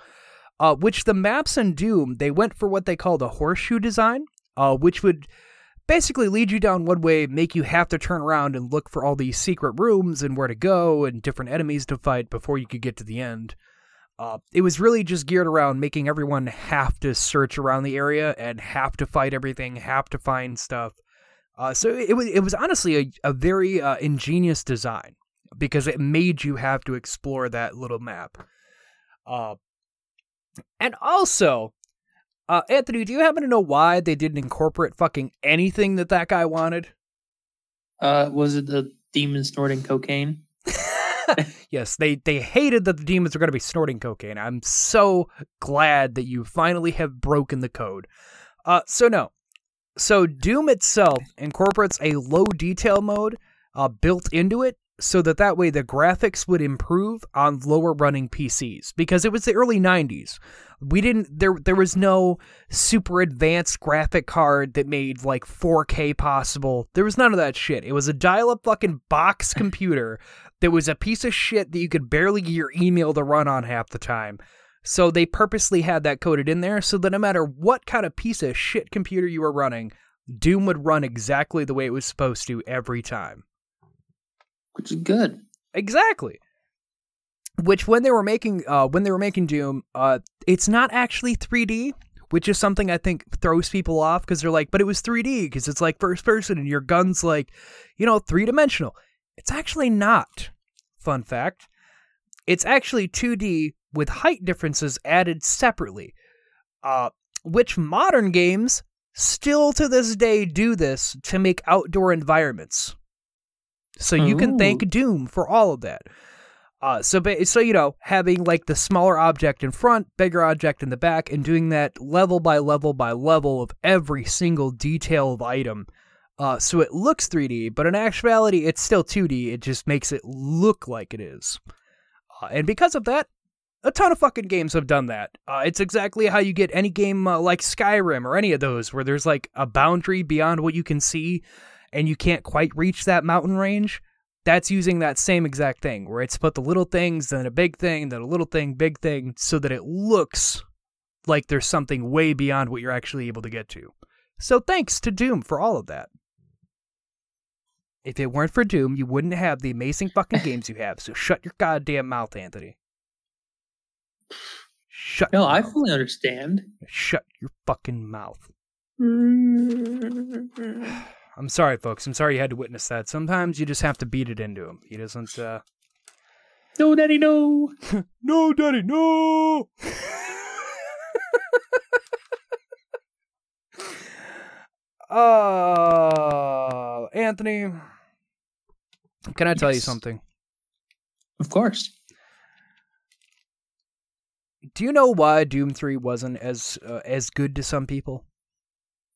Uh, which the maps in Doom they went for what they called a horseshoe design, uh, which would basically lead you down one way, make you have to turn around and look for all these secret rooms and where to go and different enemies to fight before you could get to the end. Uh, it was really just geared around making everyone have to search around the area and have to fight everything, have to find stuff. Uh, so it was it was honestly a, a very uh, ingenious design because it made you have to explore that little map. Uh, and also, uh, Anthony, do you happen to know why they didn't incorporate fucking anything that that guy wanted? Uh, was it the demon snorting cocaine? <laughs> yes, they they hated that the demons were going to be snorting cocaine. I'm so glad that you finally have broken the code. Uh, so no, so Doom itself incorporates a low detail mode uh, built into it, so that that way the graphics would improve on lower running PCs because it was the early '90s. We didn't there there was no super advanced graphic card that made like 4K possible. There was none of that shit. It was a dial up fucking box computer that was a piece of shit that you could barely get your email to run on half the time. So they purposely had that coded in there so that no matter what kind of piece of shit computer you were running, Doom would run exactly the way it was supposed to every time. Which is good. Exactly. Which when they were making uh when they were making Doom, uh it's not actually 3D, which is something I think throws people off because they're like, but it was 3D because it's like first person and your gun's like, you know, three dimensional. It's actually not. Fun fact. It's actually 2D with height differences added separately. Uh which modern games still to this day do this to make outdoor environments. So you can thank Doom for all of that. Uh, so, ba- so you know, having like the smaller object in front, bigger object in the back, and doing that level by level by level of every single detail of item, uh, so it looks 3D, but in actuality, it's still 2D. It just makes it look like it is. Uh, and because of that, a ton of fucking games have done that. Uh, it's exactly how you get any game uh, like Skyrim or any of those where there's like a boundary beyond what you can see and you can't quite reach that mountain range. That's using that same exact thing where it's put the little things, then a big thing, then a little thing, big thing, so that it looks like there's something way beyond what you're actually able to get to. So thanks to Doom for all of that. If it weren't for Doom, you wouldn't have the amazing fucking games you have. So shut your goddamn mouth, Anthony. Shut. No, your I mouth. fully understand. Shut your fucking mouth. <sighs> I'm sorry, folks. I'm sorry you had to witness that. Sometimes you just have to beat it into him. He doesn't. uh No, Daddy, no. <laughs> No, Daddy, no. uh, <laughs> Anthony, can I tell you something? Of course. Do you know why Doom Three wasn't as uh, as good to some people?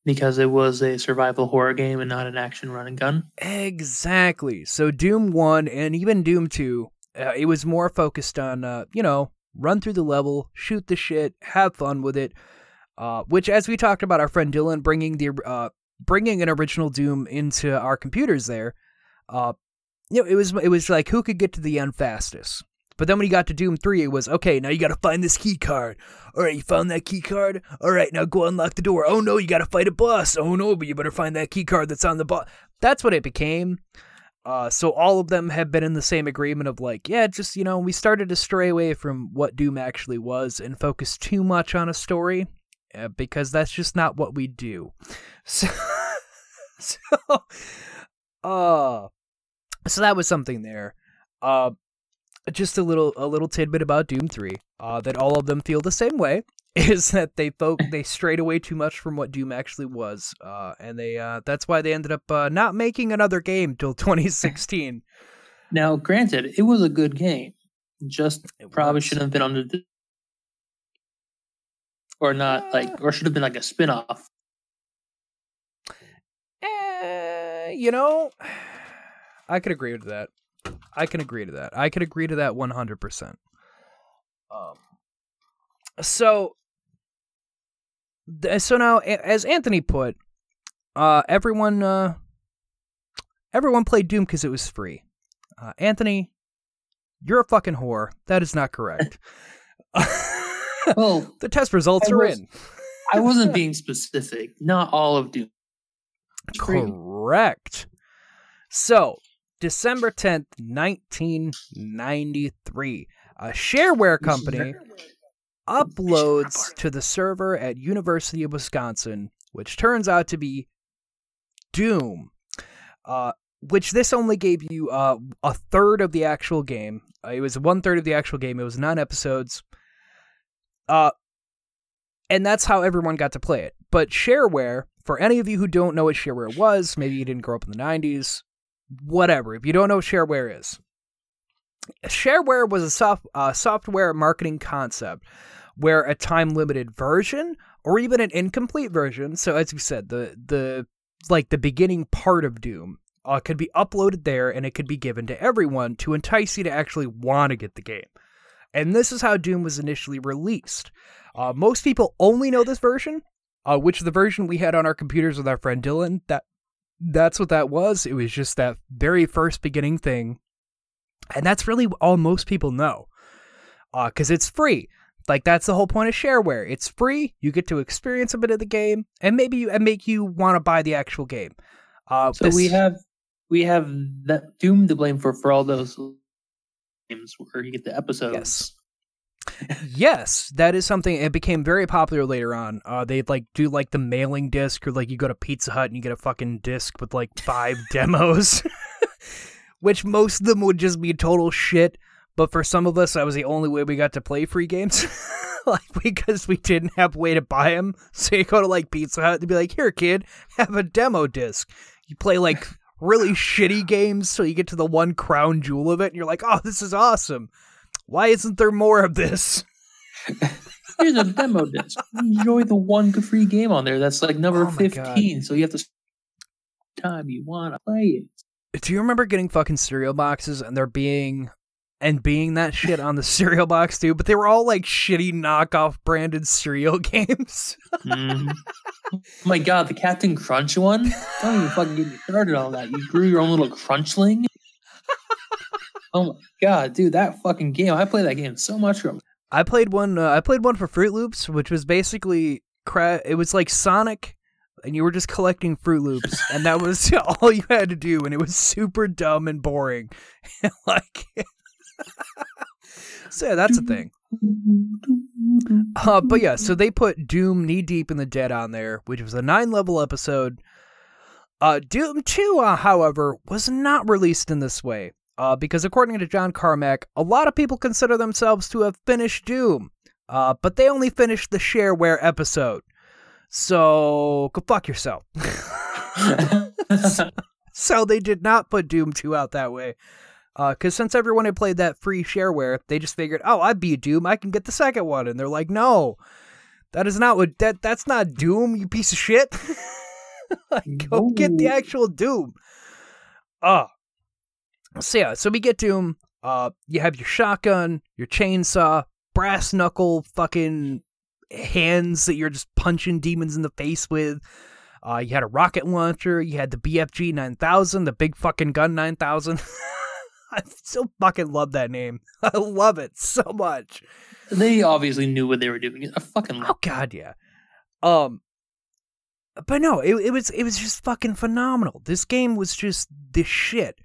Because it was a survival horror game and not an action run and gun. Exactly. So Doom 1 and even Doom 2, uh, it was more focused on, uh, you know, run through the level, shoot the shit, have fun with it. Uh, which, as we talked about, our friend Dylan bringing the uh, bringing an original Doom into our computers there, uh, you know, it was it was like who could get to the end fastest. But then when you got to Doom 3, it was okay, now you gotta find this key card. Alright, you found that key card? Alright, now go unlock the door. Oh no, you gotta fight a boss. Oh no, but you better find that key card that's on the boss. That's what it became. Uh, so all of them have been in the same agreement of like, yeah, just, you know, we started to stray away from what Doom actually was and focus too much on a story uh, because that's just not what we do. <laughs> So, so, uh, so that was something there. Uh, just a little a little tidbit about Doom 3 uh, that all of them feel the same way <laughs> is that they folk they strayed away too much from what Doom actually was uh, and they uh, that's why they ended up uh, not making another game till <laughs> 2016 Now, granted, it was a good game. Just It probably was. shouldn't have been under the or not like or should have been like a spin-off. Eh, you know I could agree to that. I can agree to that. I could agree to that 100% um. So th- so now a- as Anthony put uh everyone uh everyone played Doom cuz it was free. Uh Anthony you're a fucking whore. That is not correct. <laughs> Well, <laughs> the test results I are was- in. <laughs> I wasn't being specific. Not all of Doom. Correct. So, December 10th, 1993, a shareware company uploads to the server at University of Wisconsin, which turns out to be Doom. Uh, which this only gave you uh, a third of the actual game. Uh, it was one third of the actual game. It was nine episodes. Uh, and that's how everyone got to play it. But shareware, for any of you who don't know what shareware was, maybe you didn't grow up in the 90s, whatever. If you don't know what shareware is, shareware was a soft, uh, software marketing concept where a time limited version or even an incomplete version, so as you said, the the like the beginning part of Doom uh, could be uploaded there and it could be given to everyone to entice you to actually want to get the game. And this is how Doom was initially released. Uh, most people only know this version, uh, which the version we had on our computers with our friend Dylan. That that's what that was. It was just that very first beginning thing, and that's really all most people know, because it's free. Like that's the whole point of shareware. It's free. You get to experience a bit of the game, and maybe you and make you want to buy the actual game. Uh, So we have we have that Doom to blame for for all those games where you get the episodes. Yes. Yes, that is something. It became very popular later on. Uh, they'd like do like the mailing disc, or like you go to Pizza Hut and you get a fucking disc with like five <laughs> demos, <laughs> which most of them would just be total shit. But for some of us, that was the only way we got to play free games. <laughs> like because we didn't have a way to buy them. So you go to like Pizza Hut and be like, "Here, kid, have a demo disc." You play like really shitty games, so you get to the one crown jewel of it, and you're like, "Oh, this is awesome." Why isn't there more of this? <laughs> Here's a demo disc. Enjoy the one free game on there. That's like number Oh my God. fifteen. So you have to time you want to play it. Do you remember getting fucking cereal boxes and there being and being that shit on the <laughs> cereal box too? But they were all like shitty knockoff branded cereal <laughs> games. Mhm. oh my god, the Captain Crunch one? Don't even fucking get me started on that. You grew your own little crunchling. Oh my god, dude, that fucking game! I played that game so much. From I played one. Uh, I played one for Froot Loops, which was basically cra- It was like Sonic, and you were just collecting Froot Loops, and that was <laughs> all you had to do, and it was super dumb and boring. <laughs> like, <laughs> so yeah, that's a thing. Uh, but yeah, so they put Doom Knee Deep in the Dead on there, which was a nine level episode. Uh, Doom 2, uh, however, was not released in this way. Uh, because according to John Carmack, a lot of people consider themselves to have finished Doom. Uh, but they only finished the shareware episode. So go fuck yourself. <laughs> so they did not put Doom 2 out that way. Because since everyone had played that free shareware, they just figured, oh, I beat Doom, I can get the second one. And they're like, no, that is not what that that's not Doom, you piece of shit. <laughs> like, go get the actual Doom. Oh. So yeah, so we get Doom. Uh, you have your shotgun, your chainsaw, brass knuckle, fucking hands that you're just punching demons in the face with. Uh, you had a rocket launcher. You had the BFG 9000, the big fucking gun 9000. <laughs> I still fucking love that name. <laughs> I love it so much. they obviously knew what they were doing. I fucking love Oh god, yeah. Um, but no, it it was it was just fucking phenomenal. This game was just the shit.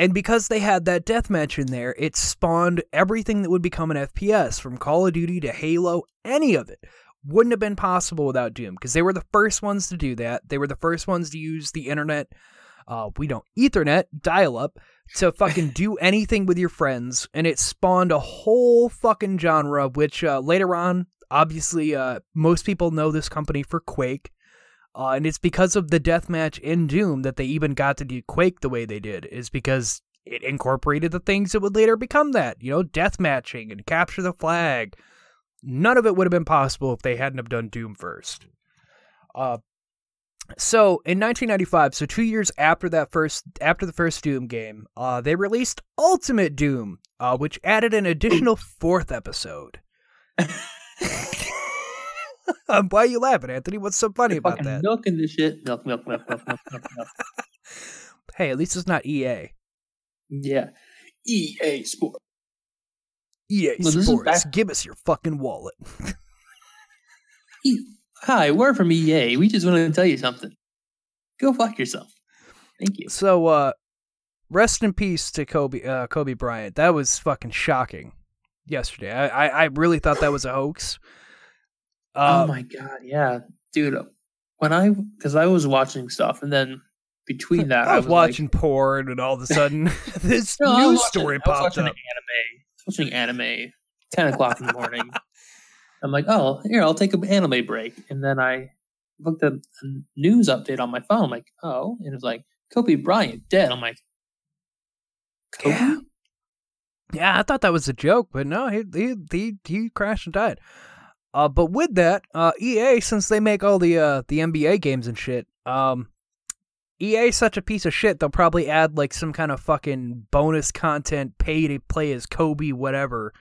And because they had that deathmatch in there, it spawned everything that would become an FPS, from Call of Duty to Halo, any of it. Wouldn't have been possible without Doom, because they were the first ones to do that. They were the first ones to use the internet. Uh, we don't Ethernet, dial up, to fucking <laughs> do anything with your friends, and it spawned a whole fucking genre, which uh, later on, obviously, uh, most people know this company for Quake. Uh, and it's because of the deathmatch in Doom that they even got to do Quake the way they did, is because it incorporated the things that would later become that, you know, deathmatching and capture the flag. None of it would have been possible if they hadn't have done Doom first. Uh, so in 1995, so two years after that first, after the first Doom game, uh, they released Ultimate Doom, uh, which added an additional fourth episode. <laughs> <laughs> Why are you laughing, Anthony? What's so funny about fucking that? milking this shit. Milk, milk, milk, milk, milk, milk, milk. <laughs> Hey, at least it's not EA. Yeah. EA Sport. EA Well, Sports, give us your fucking wallet. <laughs> Hi, we're from EA. We just wanted to tell you something. Go fuck yourself. Thank you. So, uh, rest in peace to Kobe, uh, Kobe Bryant. That was fucking shocking yesterday. I, I, I really thought that was a hoax. Uh, oh my god, yeah, dude. When I because I was watching stuff, and then between that, I was, like- watching porn, and all of a sudden, <laughs> this No, news story I was popped watching up. Anime. I was watching anime. Ten o'clock in the morning. <laughs> I'm like, oh, here, I'll take an anime break, and then I looked at a news update on my phone. I'm like, oh, and it's like Kobe Bryant dead. I'm like, Kobe. Yeah. Yeah, I thought that was a joke, but no, he he he, he crashed and died. Uh, but with that, uh, EA since they make all the uh the NBA games and shit, um, EA such a piece of shit. They'll probably add like some kind of fucking bonus content, pay to play as Kobe, whatever.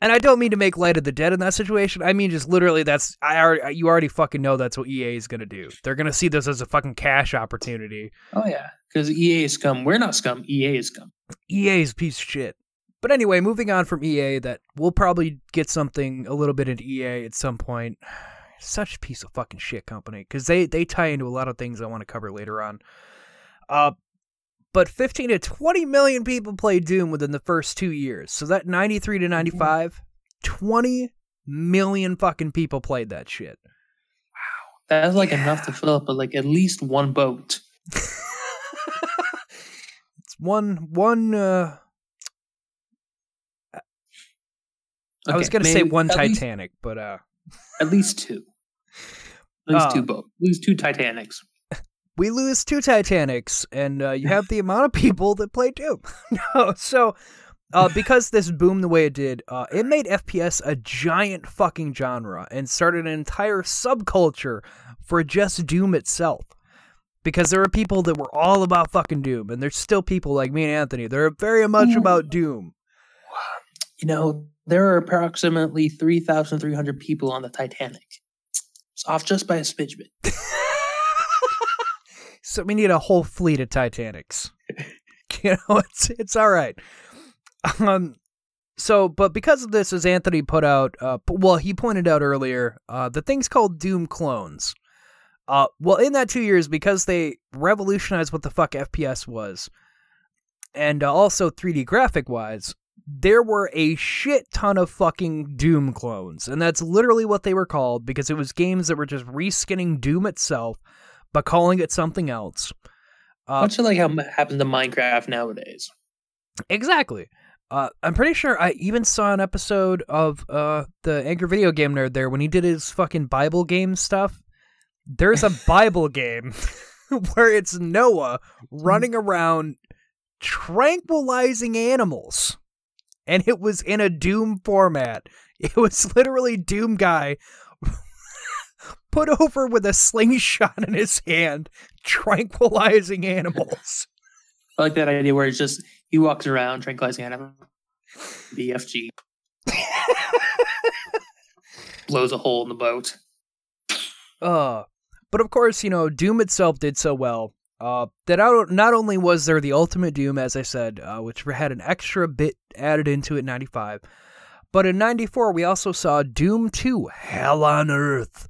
And I don't mean to make light of the dead in that situation. I mean just literally that's I already you already fucking know that's what EA is gonna do. They're gonna see this as a fucking cash opportunity. Oh yeah, because EA is scum. We're not scum. EA is scum. EA is piece of shit. But anyway, moving on from EA, that we'll probably get something a little bit into EA at some point. <sighs> Such a piece of fucking shit company because they they tie into a lot of things I want to cover later on. Uh, but 15 to 20 million people played Doom within the first two years. So that 93 to 95, 20 million fucking people played that shit. Wow, that's like enough to fill up like at least one boat. <laughs> It's one one uh I was gonna say one at least- Titanic, but uh, At least two. At least Uh, two boat. At least two Titanics. <laughs> we lose two Titanics, and uh, you have the amount of people that play Doom. <laughs> no, so uh, because this boomed the way it did, uh, it made FPS a giant fucking genre and started an entire subculture for just Doom itself. Because there are people that were all about fucking Doom, and there's still people like me and Anthony. They're very much about Doom. You know, there are approximately 3,300 people on the Titanic. It's off just by a smidge bit. <laughs> So we need a whole fleet of Titanics. <laughs> you know, it's it's all right. Um, so, but because of this, as Anthony put out, uh, well, he pointed out earlier, uh, the thing's called Doom clones. Uh, well, in that two years, because they revolutionized what the fuck FPS was, and uh, also 3D graphic wise, there were a shit ton of fucking Doom clones, and that's literally what they were called because it was games that were just reskinning Doom itself, but calling it something else. Uh, Much like how it happens to Minecraft nowadays. Exactly. Uh, I'm pretty sure I even saw an episode of uh, the Angry Video Game Nerd there when he did his fucking Bible game stuff. There's a <laughs> Bible game <laughs> where it's Noah running around tranquilizing animals. And it was in a Doom format. It was literally Doom guy <laughs> put over with a slingshot in his hand, tranquilizing animals. I like that idea where it's just he walks around tranquilizing animals. BFG <laughs> blows a hole in the boat. Uh, but of course, you know, Doom itself did so well uh, that out- not only was there the Ultimate Doom, as I said, uh, which had an extra bit added into it in 95, but in 94 we also saw Doom 2 Hell on Earth.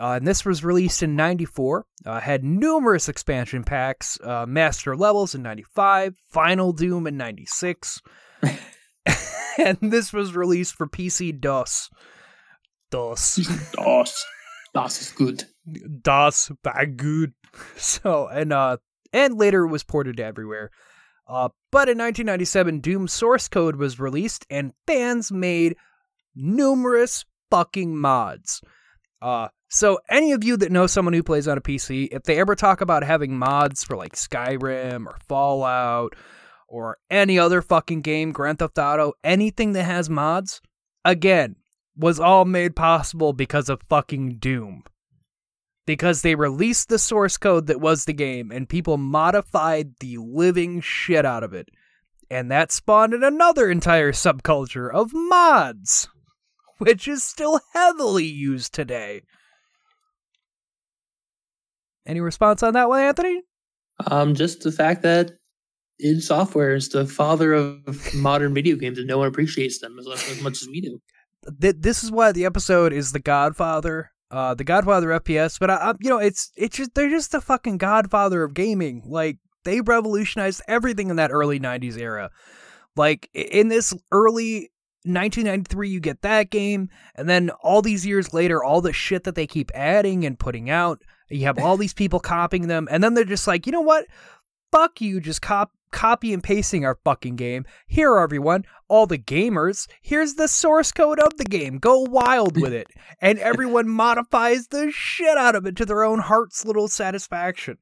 Uh, and this was released in 94, uh, had numerous expansion packs, uh, master levels in 95, Final Doom in 96, <laughs> and this was released for PC DOS. <laughs> DOS. DOS. DOS is good. Das war gut. <laughs> So and uh and later it was ported everywhere. Uh but in 1997 Doom source code was released and fans made numerous fucking mods. Uh so any of you that know someone who plays on a PC, if they ever talk about having mods for like Skyrim or Fallout or any other fucking game, Grand Theft Auto, anything that has mods, again, was all made possible because of fucking Doom because they released the source code that was the game and people modified the living shit out of it. And that spawned in another entire subculture of mods, which is still heavily used today. Any response on that one, Anthony? Um, just the fact that id Software is the father of modern video games, and no one appreciates them as, as much as we do. This is why the episode is the Godfather, uh, the Godfather FPS. But I, I, you know, it's it's just they're just the fucking Godfather of gaming. Like they revolutionized everything in that early '90s era. Like in this early 1993, you get that game, and then all these years later, all the shit that they keep adding and putting out. You have all these people copying them, and then they're just like, you know what? Fuck you, just cop copy and pasting our fucking game. Here, everyone, all the gamers, here's the source code of the game. Go wild with it. <laughs> And everyone modifies the shit out of it to their own heart's little satisfaction.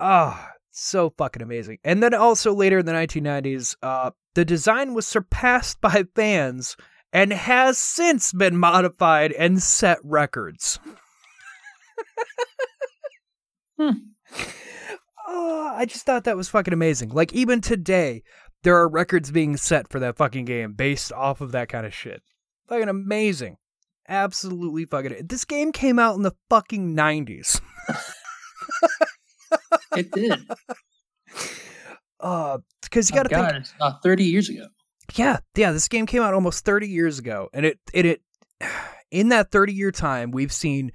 Ah, so fucking amazing. And then also later in the 1990s, uh, the design was surpassed by fans and has since been modified and set records. Hmm. <laughs> Oh, I just thought that was fucking amazing. Like even today, there are records being set for that fucking game based off of that kind of shit. Fucking amazing. Absolutely fucking. This game came out in the fucking 90s. <laughs> It did. <laughs> Uh, because you Oh, got to think it's uh, 30 years ago. Yeah, yeah, this game came out almost 30 years ago and it it, it <sighs> in that 30 year time we've seen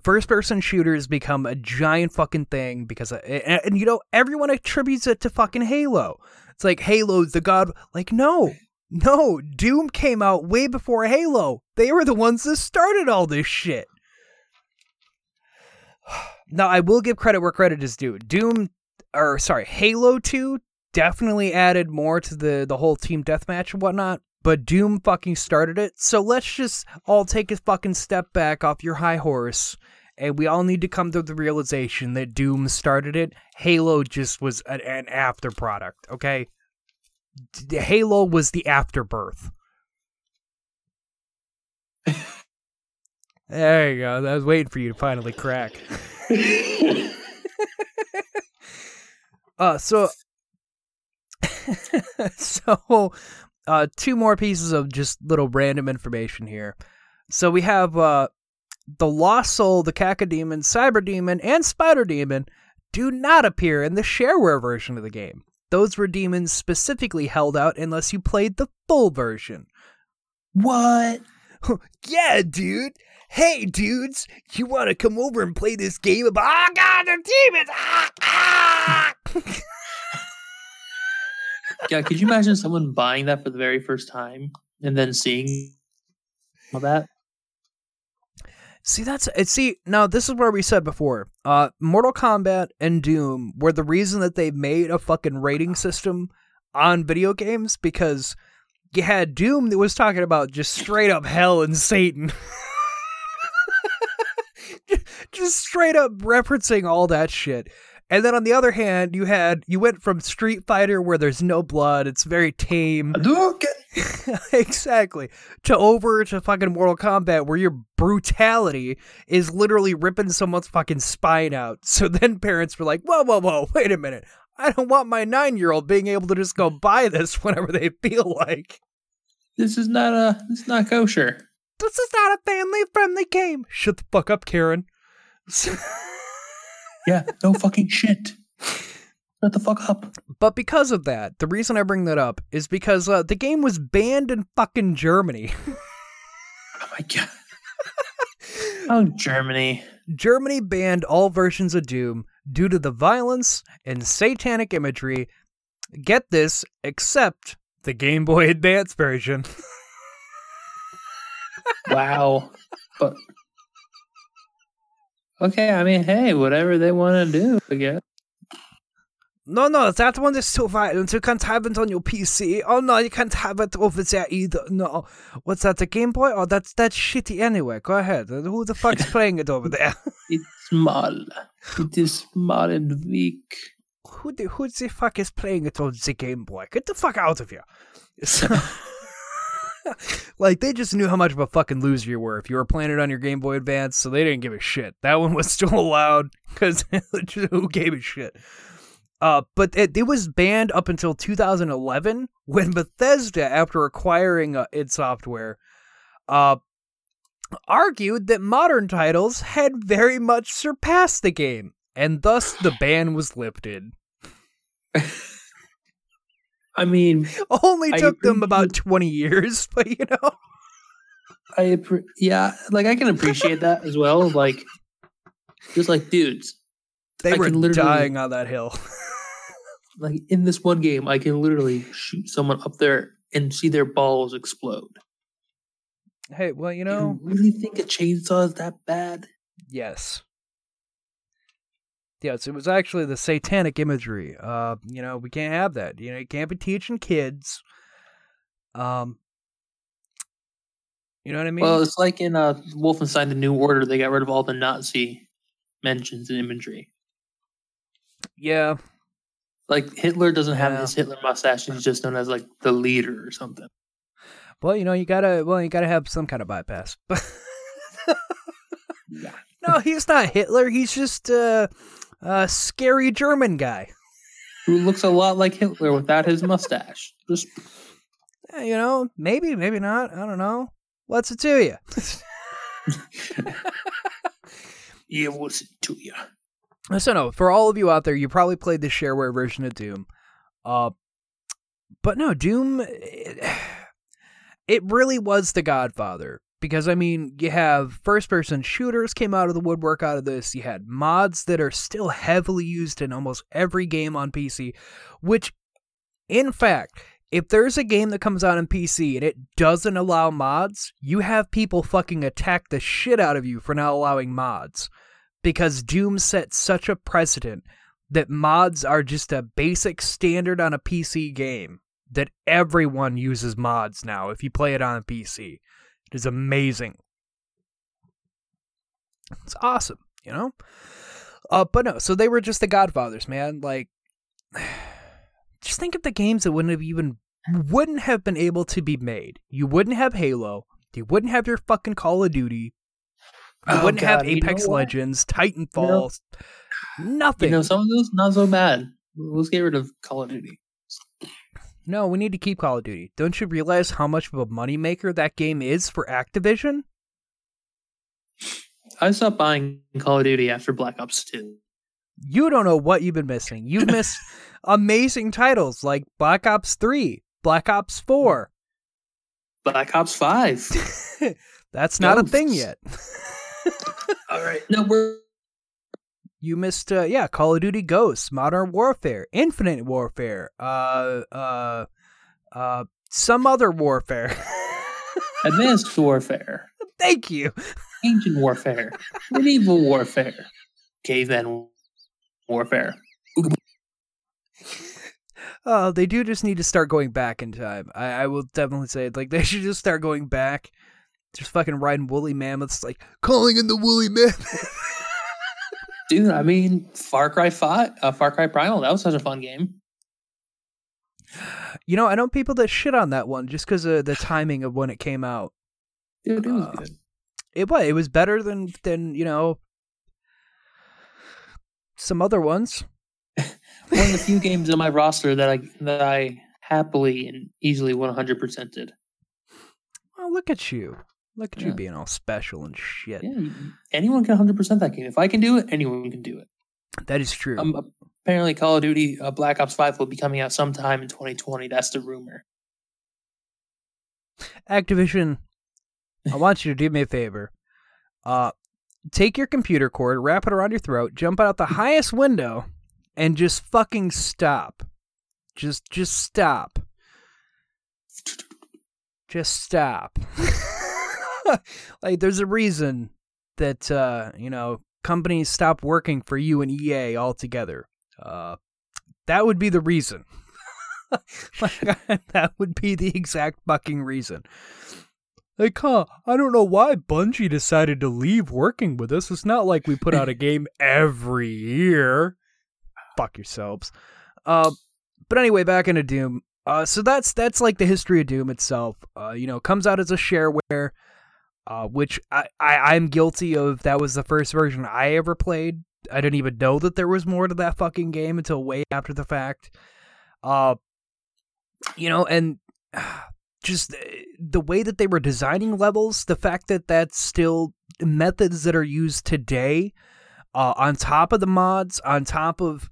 first person shooters become a giant fucking thing because uh, of, and, and you know everyone attributes it to fucking Halo. It's like Halo's the god like no. No, Doom came out way before Halo. They were the ones that started all this shit. <sighs> Now, I will give credit where credit is due. Doom or sorry, Halo 2 definitely added more to the the whole team deathmatch and whatnot. But Doom fucking started it. So let's just all take a fucking step back off your high horse. And we all need to come to the realization that Doom started it. Halo just was an, an after product, okay? D- Halo was the afterbirth. <laughs> there you go. I was waiting for you to finally crack. <laughs> uh, so, <laughs> so, uh, two more pieces of just little random information here. So we have uh, the Lost Soul, the Cacodemon, Cyber Demon, and Spider Demon do not appear in the shareware version of the game. Those were demons specifically held out unless you played the full version. What? <laughs> yeah, dude. Hey, dudes, you want to come over and play this game about? Oh God, they're demons! Ah, ah! <laughs> Yeah, could you imagine someone buying that for the very first time and then seeing all that? See, that's it. See, now this is where we said before. Uh, Mortal Kombat and Doom were the reason that they made a fucking rating system on video games because you had Doom that was talking about just straight up hell and Satan. <laughs> just straight up referencing all that shit. And then on the other hand, you had you went from Street Fighter where there's no blood, it's very tame. <laughs> exactly. To over to fucking Mortal Kombat where your brutality is literally ripping someone's fucking spine out. So then parents were like, "Whoa, whoa, whoa, wait a minute. I don't want my 9-year-old being able to just go buy this <laughs> whenever they feel like. This is not a this is not kosher. This is not a family-friendly game. Shut the fuck up, Karen." <laughs> Yeah, no fucking shit. Shut the fuck up. But because of that, the reason I bring that up is because uh, the game was banned in fucking Germany. <laughs> Oh my god. oh, Germany. Germany banned all versions of Doom due to the violence and satanic imagery. Get this, except the Game Boy <laughs> Advance version. Wow. but okay, I mean, hey, whatever they want to do, I guess. No, no, that one is too violent. You can't have it on your PC. Oh no, you can't have it over there either. No, what's that? The Game Boy? Oh, that's that's shitty anyway. Go ahead. Who the fuck's <laughs> playing it over there? It's small. It is small and weak. who the who the fuck is playing it on the Game Boy? Get the fuck out of here. <laughs> <laughs> Like they just knew how much of a fucking loser you were if you were playing it on your Game Boy Advance, so they didn't give a shit. That one was <laughs> still allowed because <laughs> who gave a shit? Uh, but it, it was banned up until 2011 when Bethesda, after acquiring uh, id Software, uh, argued that modern titles had very much surpassed the game, and thus the ban was lifted. I mean, Only I took them about 20 years, <laughs> but you know. I appre- yeah, like I can appreciate that as well. Like, just like dudes, They I were dying on that hill. <laughs> like in this one game, I can literally shoot someone up there and see their balls explode. hey, well, you know, you really think a chainsaw is that bad? yes. Yes, it was actually the satanic imagery. Uh, you know, we can't have that. You know, you can't be teaching kids. Um, you know what I mean? Well, it's like in uh, Wolfenstein: The New Order, they got rid of all the Nazi mentions and imagery. yeah, Like Hitler doesn't have Yeah. this Hitler mustache; he's just known as like the leader or something. well, you know, you gotta, well, you gotta have some kind of bypass. <laughs> Yeah. no, he's not Hitler. He's just uh, a scary German guy. Who looks a lot like Hitler without his mustache? Just Eh, You know, maybe, maybe not. I don't know. What's it to you? <laughs> yeah, what's it to you? So no, for all of you out there, you probably played the shareware version of Doom. Uh, but no, Doom, it, <sighs> it really was the Godfather. Because I mean, you have first-person shooters came out of the woodwork out of this. You had mods that are still heavily used in almost every game on PC. Which, in fact, if there's a game that comes out on PC and it doesn't allow mods, you have people fucking attack the shit out of you for not allowing mods because Doom set such a precedent that mods are just a basic standard on a PC game. that everyone uses mods now if you play it on a PC. It is amazing. It's awesome, you know? Uh, but no, so they were just the Godfathers, man. Like, <sighs> just think of the games that wouldn't have even wouldn't have been able to be made. You wouldn't have Halo. You wouldn't have your fucking Call of Duty. You Oh, wouldn't have God, you know Apex? Legends, Titanfall, nothing. You know, <sighs> some of those not so bad. Let's get rid of Call of Duty. No, we need to keep Call of Duty. Don't you realize how much of a moneymaker that game is for Activision? I stopped buying Call of Duty after Black Ops 2. You don't know what you've been missing. You've <laughs> missed amazing titles like Black Ops 3, Black Ops 4. <laughs> Black Ops 5. <laughs> That's not a thing yet. All right. No, we're You missed, uh, yeah, Call of Duty Ghosts, Modern Warfare, Infinite Warfare, uh, uh, uh, some other warfare. <laughs> Advanced Warfare, Thank you. Ancient Warfare, Medieval Warfare, Caveman Warfare. Oh, <laughs> they do just need to start going back in time. I, I will definitely say, like, <laughs> they should just start going back. Just fucking riding woolly mammoths, like calling in the woolly mammoth. Dude, I mean, Far Cry 5, uh, Far Cry Primal, that was such a fun game. you know, I know people that shit on that one just because of the <sighs> timing of when it came out. Dude, it was Uh, good. It was. It was better than than you know some other ones. <laughs> One of the <laughs> few games on my roster that I that I happily and easily 100% did. Oh, look at you! Look at you being all special and shit. Yeah, anyone can 100% that game. If I can do it, anyone can do it. That is true. Um, apparently, Call of Duty uh, Black Ops 5 will be coming out sometime in 2020. That's the rumor. Activision, I <laughs> want you to do me a favor. Uh, take your computer cord, wrap it around your throat, jump out the highest window, and just fucking stop. Just, just stop. Just stop. <laughs> <laughs> like, there's a reason that uh, you know companies stop working for you and EA altogether. Uh, that would be the reason. <laughs> <laughs> that would be the exact fucking reason. Like, huh, I don't know why Bungie decided to leave working with us. It's not like we put out a game every year. Fuck yourselves. Uh, but anyway, back into Doom. Uh, so that's that's like the history of Doom itself. Uh, you know, comes out as a shareware, uh, which I, I I'm guilty of. That was the first version I ever played. I didn't even know that there was more to that fucking game until way after the fact. Uh, you know, and <sighs> just uh, the way that they were designing levels, the fact that that's still methods that are used today, uh, on top of the mods, on top of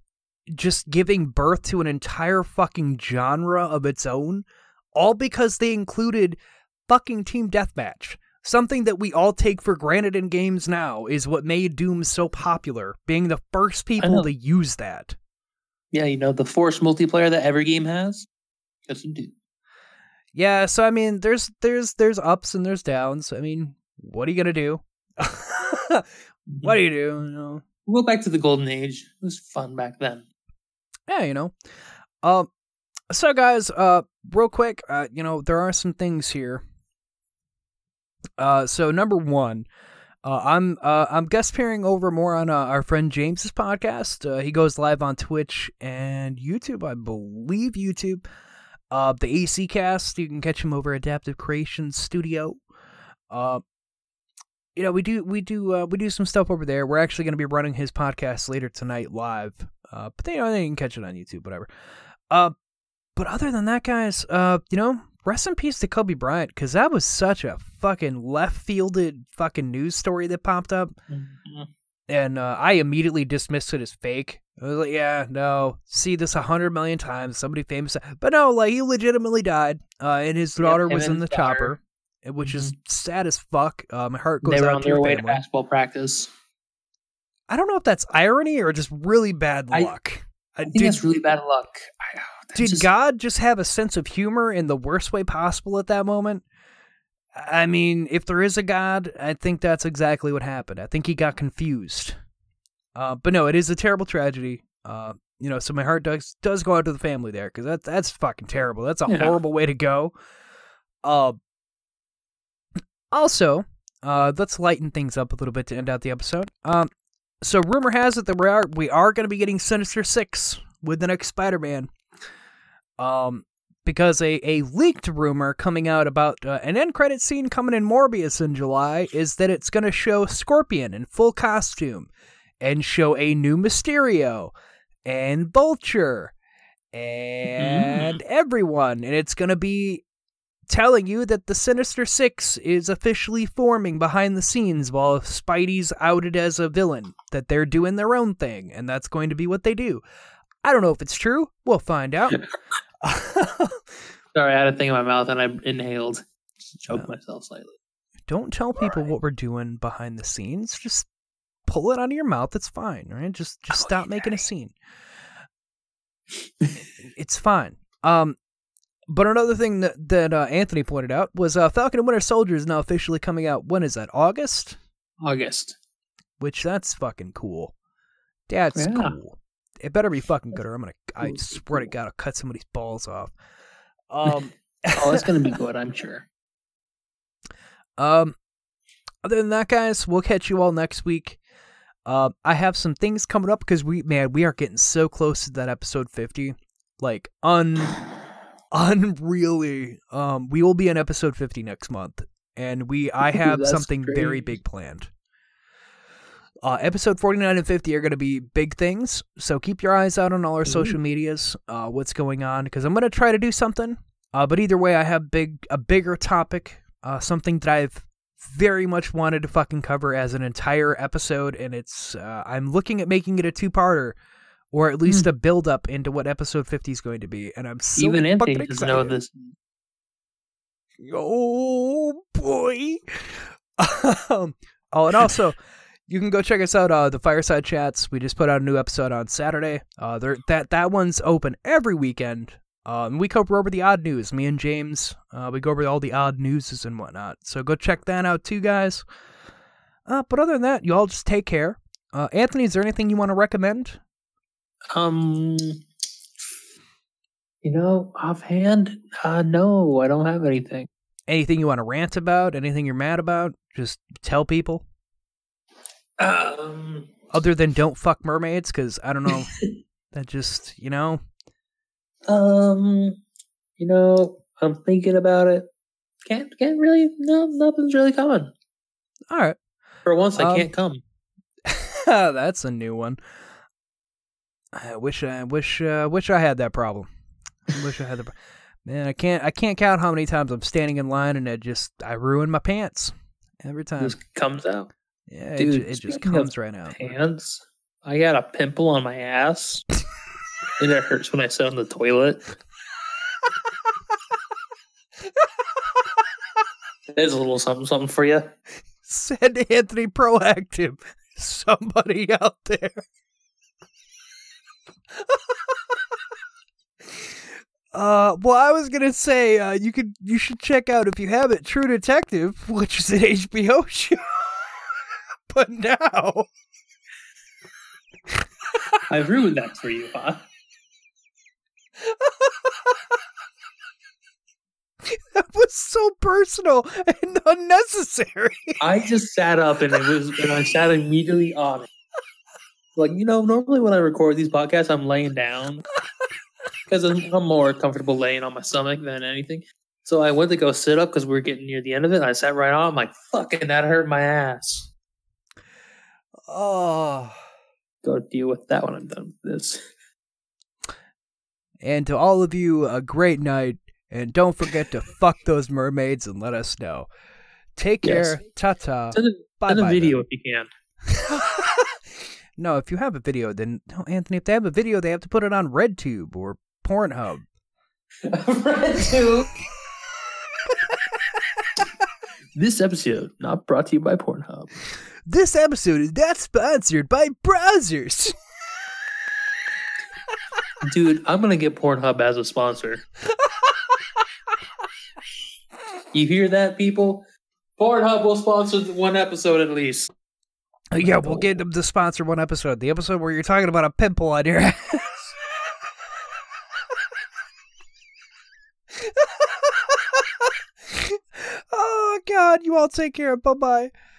just giving birth to an entire fucking genre of its own, all because they included fucking team deathmatch. Something that we all take for granted in games now is what made Doom so popular, being the first people to use that. Yeah, you know, the forced multiplayer that every game has. That's indeed. Yeah, so I mean, there's there's there's ups and there's downs. I mean, what are you gonna do? <laughs> what do you do? You know? We'll go back to the golden age. It was fun back then. Yeah, you know. Um, so guys, uh, real quick, uh, you know, there are some things here. Uh, so number one, uh, I'm uh, I'm guest pairing over more on uh, our friend James's podcast. Uh, he goes live on Twitch and YouTube, I believe YouTube. Uh, the AC Cast, you can catch him over Adaptive Creations Studio. Uh, you know, we do we do we do some stuff over there. We're actually going to be running his podcast later tonight live. But they, you know, they can catch it on YouTube, whatever. But other than that, guys, you know, rest in peace to Kobe Bryant because that was such a fucking left fielded fucking news story that popped up, and uh, I immediately dismissed it as fake. I was like, yeah, no, see this a hundred million times. Somebody famous, but no, like he legitimately died, uh, and his daughter him was in the daughter. chopper, uh, which is sad as fuck. Uh, my heart goes to. They were out on to their way to family. basketball practice. I don't know if that's irony or just really bad luck. Uh, I think did that's really bad luck. I, that's did just- God just have a sense of humor in the worst way possible at that moment? I mean, if there is a God, I think that's exactly what happened. I think he got confused. Uh, but no, it is a terrible tragedy. Uh, you know, so my heart does does go out to the family there because that's that's fucking terrible. That's a Yeah. horrible way to go. Uh, also, uh, let's lighten things up a little bit to end out the episode. Um, so rumor has it that we are we are going to be getting Sinister Six with the next Spider-Man. Um, because a, a leaked rumor coming out about uh, an end credit scene coming in Morbius in July is that it's going to show Scorpion in full costume and show a new Mysterio and Vulture and everyone. And it's going to be telling you that the Sinister Six is officially forming behind the scenes while Spidey's outed as a villain, that they're doing their own thing, and that's going to be what they do. I don't know if it's true. We'll find out. <laughs> <laughs> Sorry, I had a thing in my mouth and I inhaled. Just choked myself slightly. don't tell people what we're doing behind the scenes. Just pull it out of your mouth. It's fine, right? Just just stop making a scene. it's fine. Um, but another thing that that uh, Anthony pointed out was uh, Falcon and Winter Soldier is now officially coming out. When is that? August. August. Which that's fucking cool. That's Yeah. cool. It better be fucking good, or I'm gonna. I swear to God, I'll cut somebody's balls off. Um. <laughs> Oh, it's gonna be good, I'm <laughs> sure. Um, other than that, guys, we'll catch you all next week. Uh, I have some things coming up because we, man, we are getting so close to that episode fifty, like un, <sighs> unreally. Um, we will be in episode fifty next month, and we, I have something very big planned. Uh, episode 49 and 50 are going to be big things, so keep your eyes out on all our social medias, uh, what's going on, because I'm going to try to do something. Uh, but either way, I have big a bigger topic, uh, something that I've very much wanted to fucking cover as an entire episode, and it's uh, I'm looking at making it a two-parter, or at least a build-up into what episode 50 is going to be, and I'm so Even Anthony doesn't know excited. this. Oh boy. <laughs> um, oh, and also, you can go check us out. Uh, the Fireside Chats. We just put out a new episode on Saturday. Uh, there that that one's open every weekend. Um, we cover over the odd news. Me and James, uh, we go over all the odd newses and whatnot. So go check that out too, guys. Uh, but other than that, you all just take care. Uh, Anthony, is there anything you want to recommend? Um, you know, offhand, uh, no, I don't have anything. Anything you want to rant about? Anything you're mad about? Just tell people. Um, other than don't fuck mermaids because i don't know that just you know um, you know, I'm thinking about it. Can't, can't really. No, nothing's really coming. all right For once, I Um, can't come. <laughs> that's a new one i wish i wish uh, wish i had that problem I wish i had the man i can't i can't count how many times i'm standing in line and it just i ruin my pants every time Just comes out. Yeah it, Dude, ju- it just comes right out Hands. I got a pimple on my ass, <laughs> and it hurts when I sit on the toilet. There's a little something, something for you. send anthony Proactiv somebody out there <laughs> Uh, well, I was gonna say uh, you could you should check out if you haven't True Detective, which is an <laughs> HBO show. But now I ruined that for you, huh? that was so personal and unnecessary. I just sat up and it was, and I sat immediately on it. Like you know, normally when I record these podcasts, I'm laying down because I'm, I'm more comfortable laying on my stomach than anything. So I went to go sit up because we are getting near the end of it. And I sat right on. I'm like, fucking, that hurt my ass. Oh. Go deal with that when I'm done with this. And to all of you, a great night. And don't forget to <laughs> fuck those mermaids and let us know. Take Yes. care. Ta ta. Send a, Bye send a bye. video if you can. <laughs> no, if you have a video, then no, Anthony. If they have a video, they have to put it on RedTube or Pornhub. <laughs> RedTube. This episode not brought to you by Pornhub. This episode is not sponsored by Brazzers. Dude, I'm gonna get Pornhub as a sponsor. you hear that, people? Pornhub will sponsor one episode at least. Uh, yeah, we'll get them to sponsor one episode. The episode where you're talking about a pimple on your ass. <laughs> oh God, you all take care. Bye bye.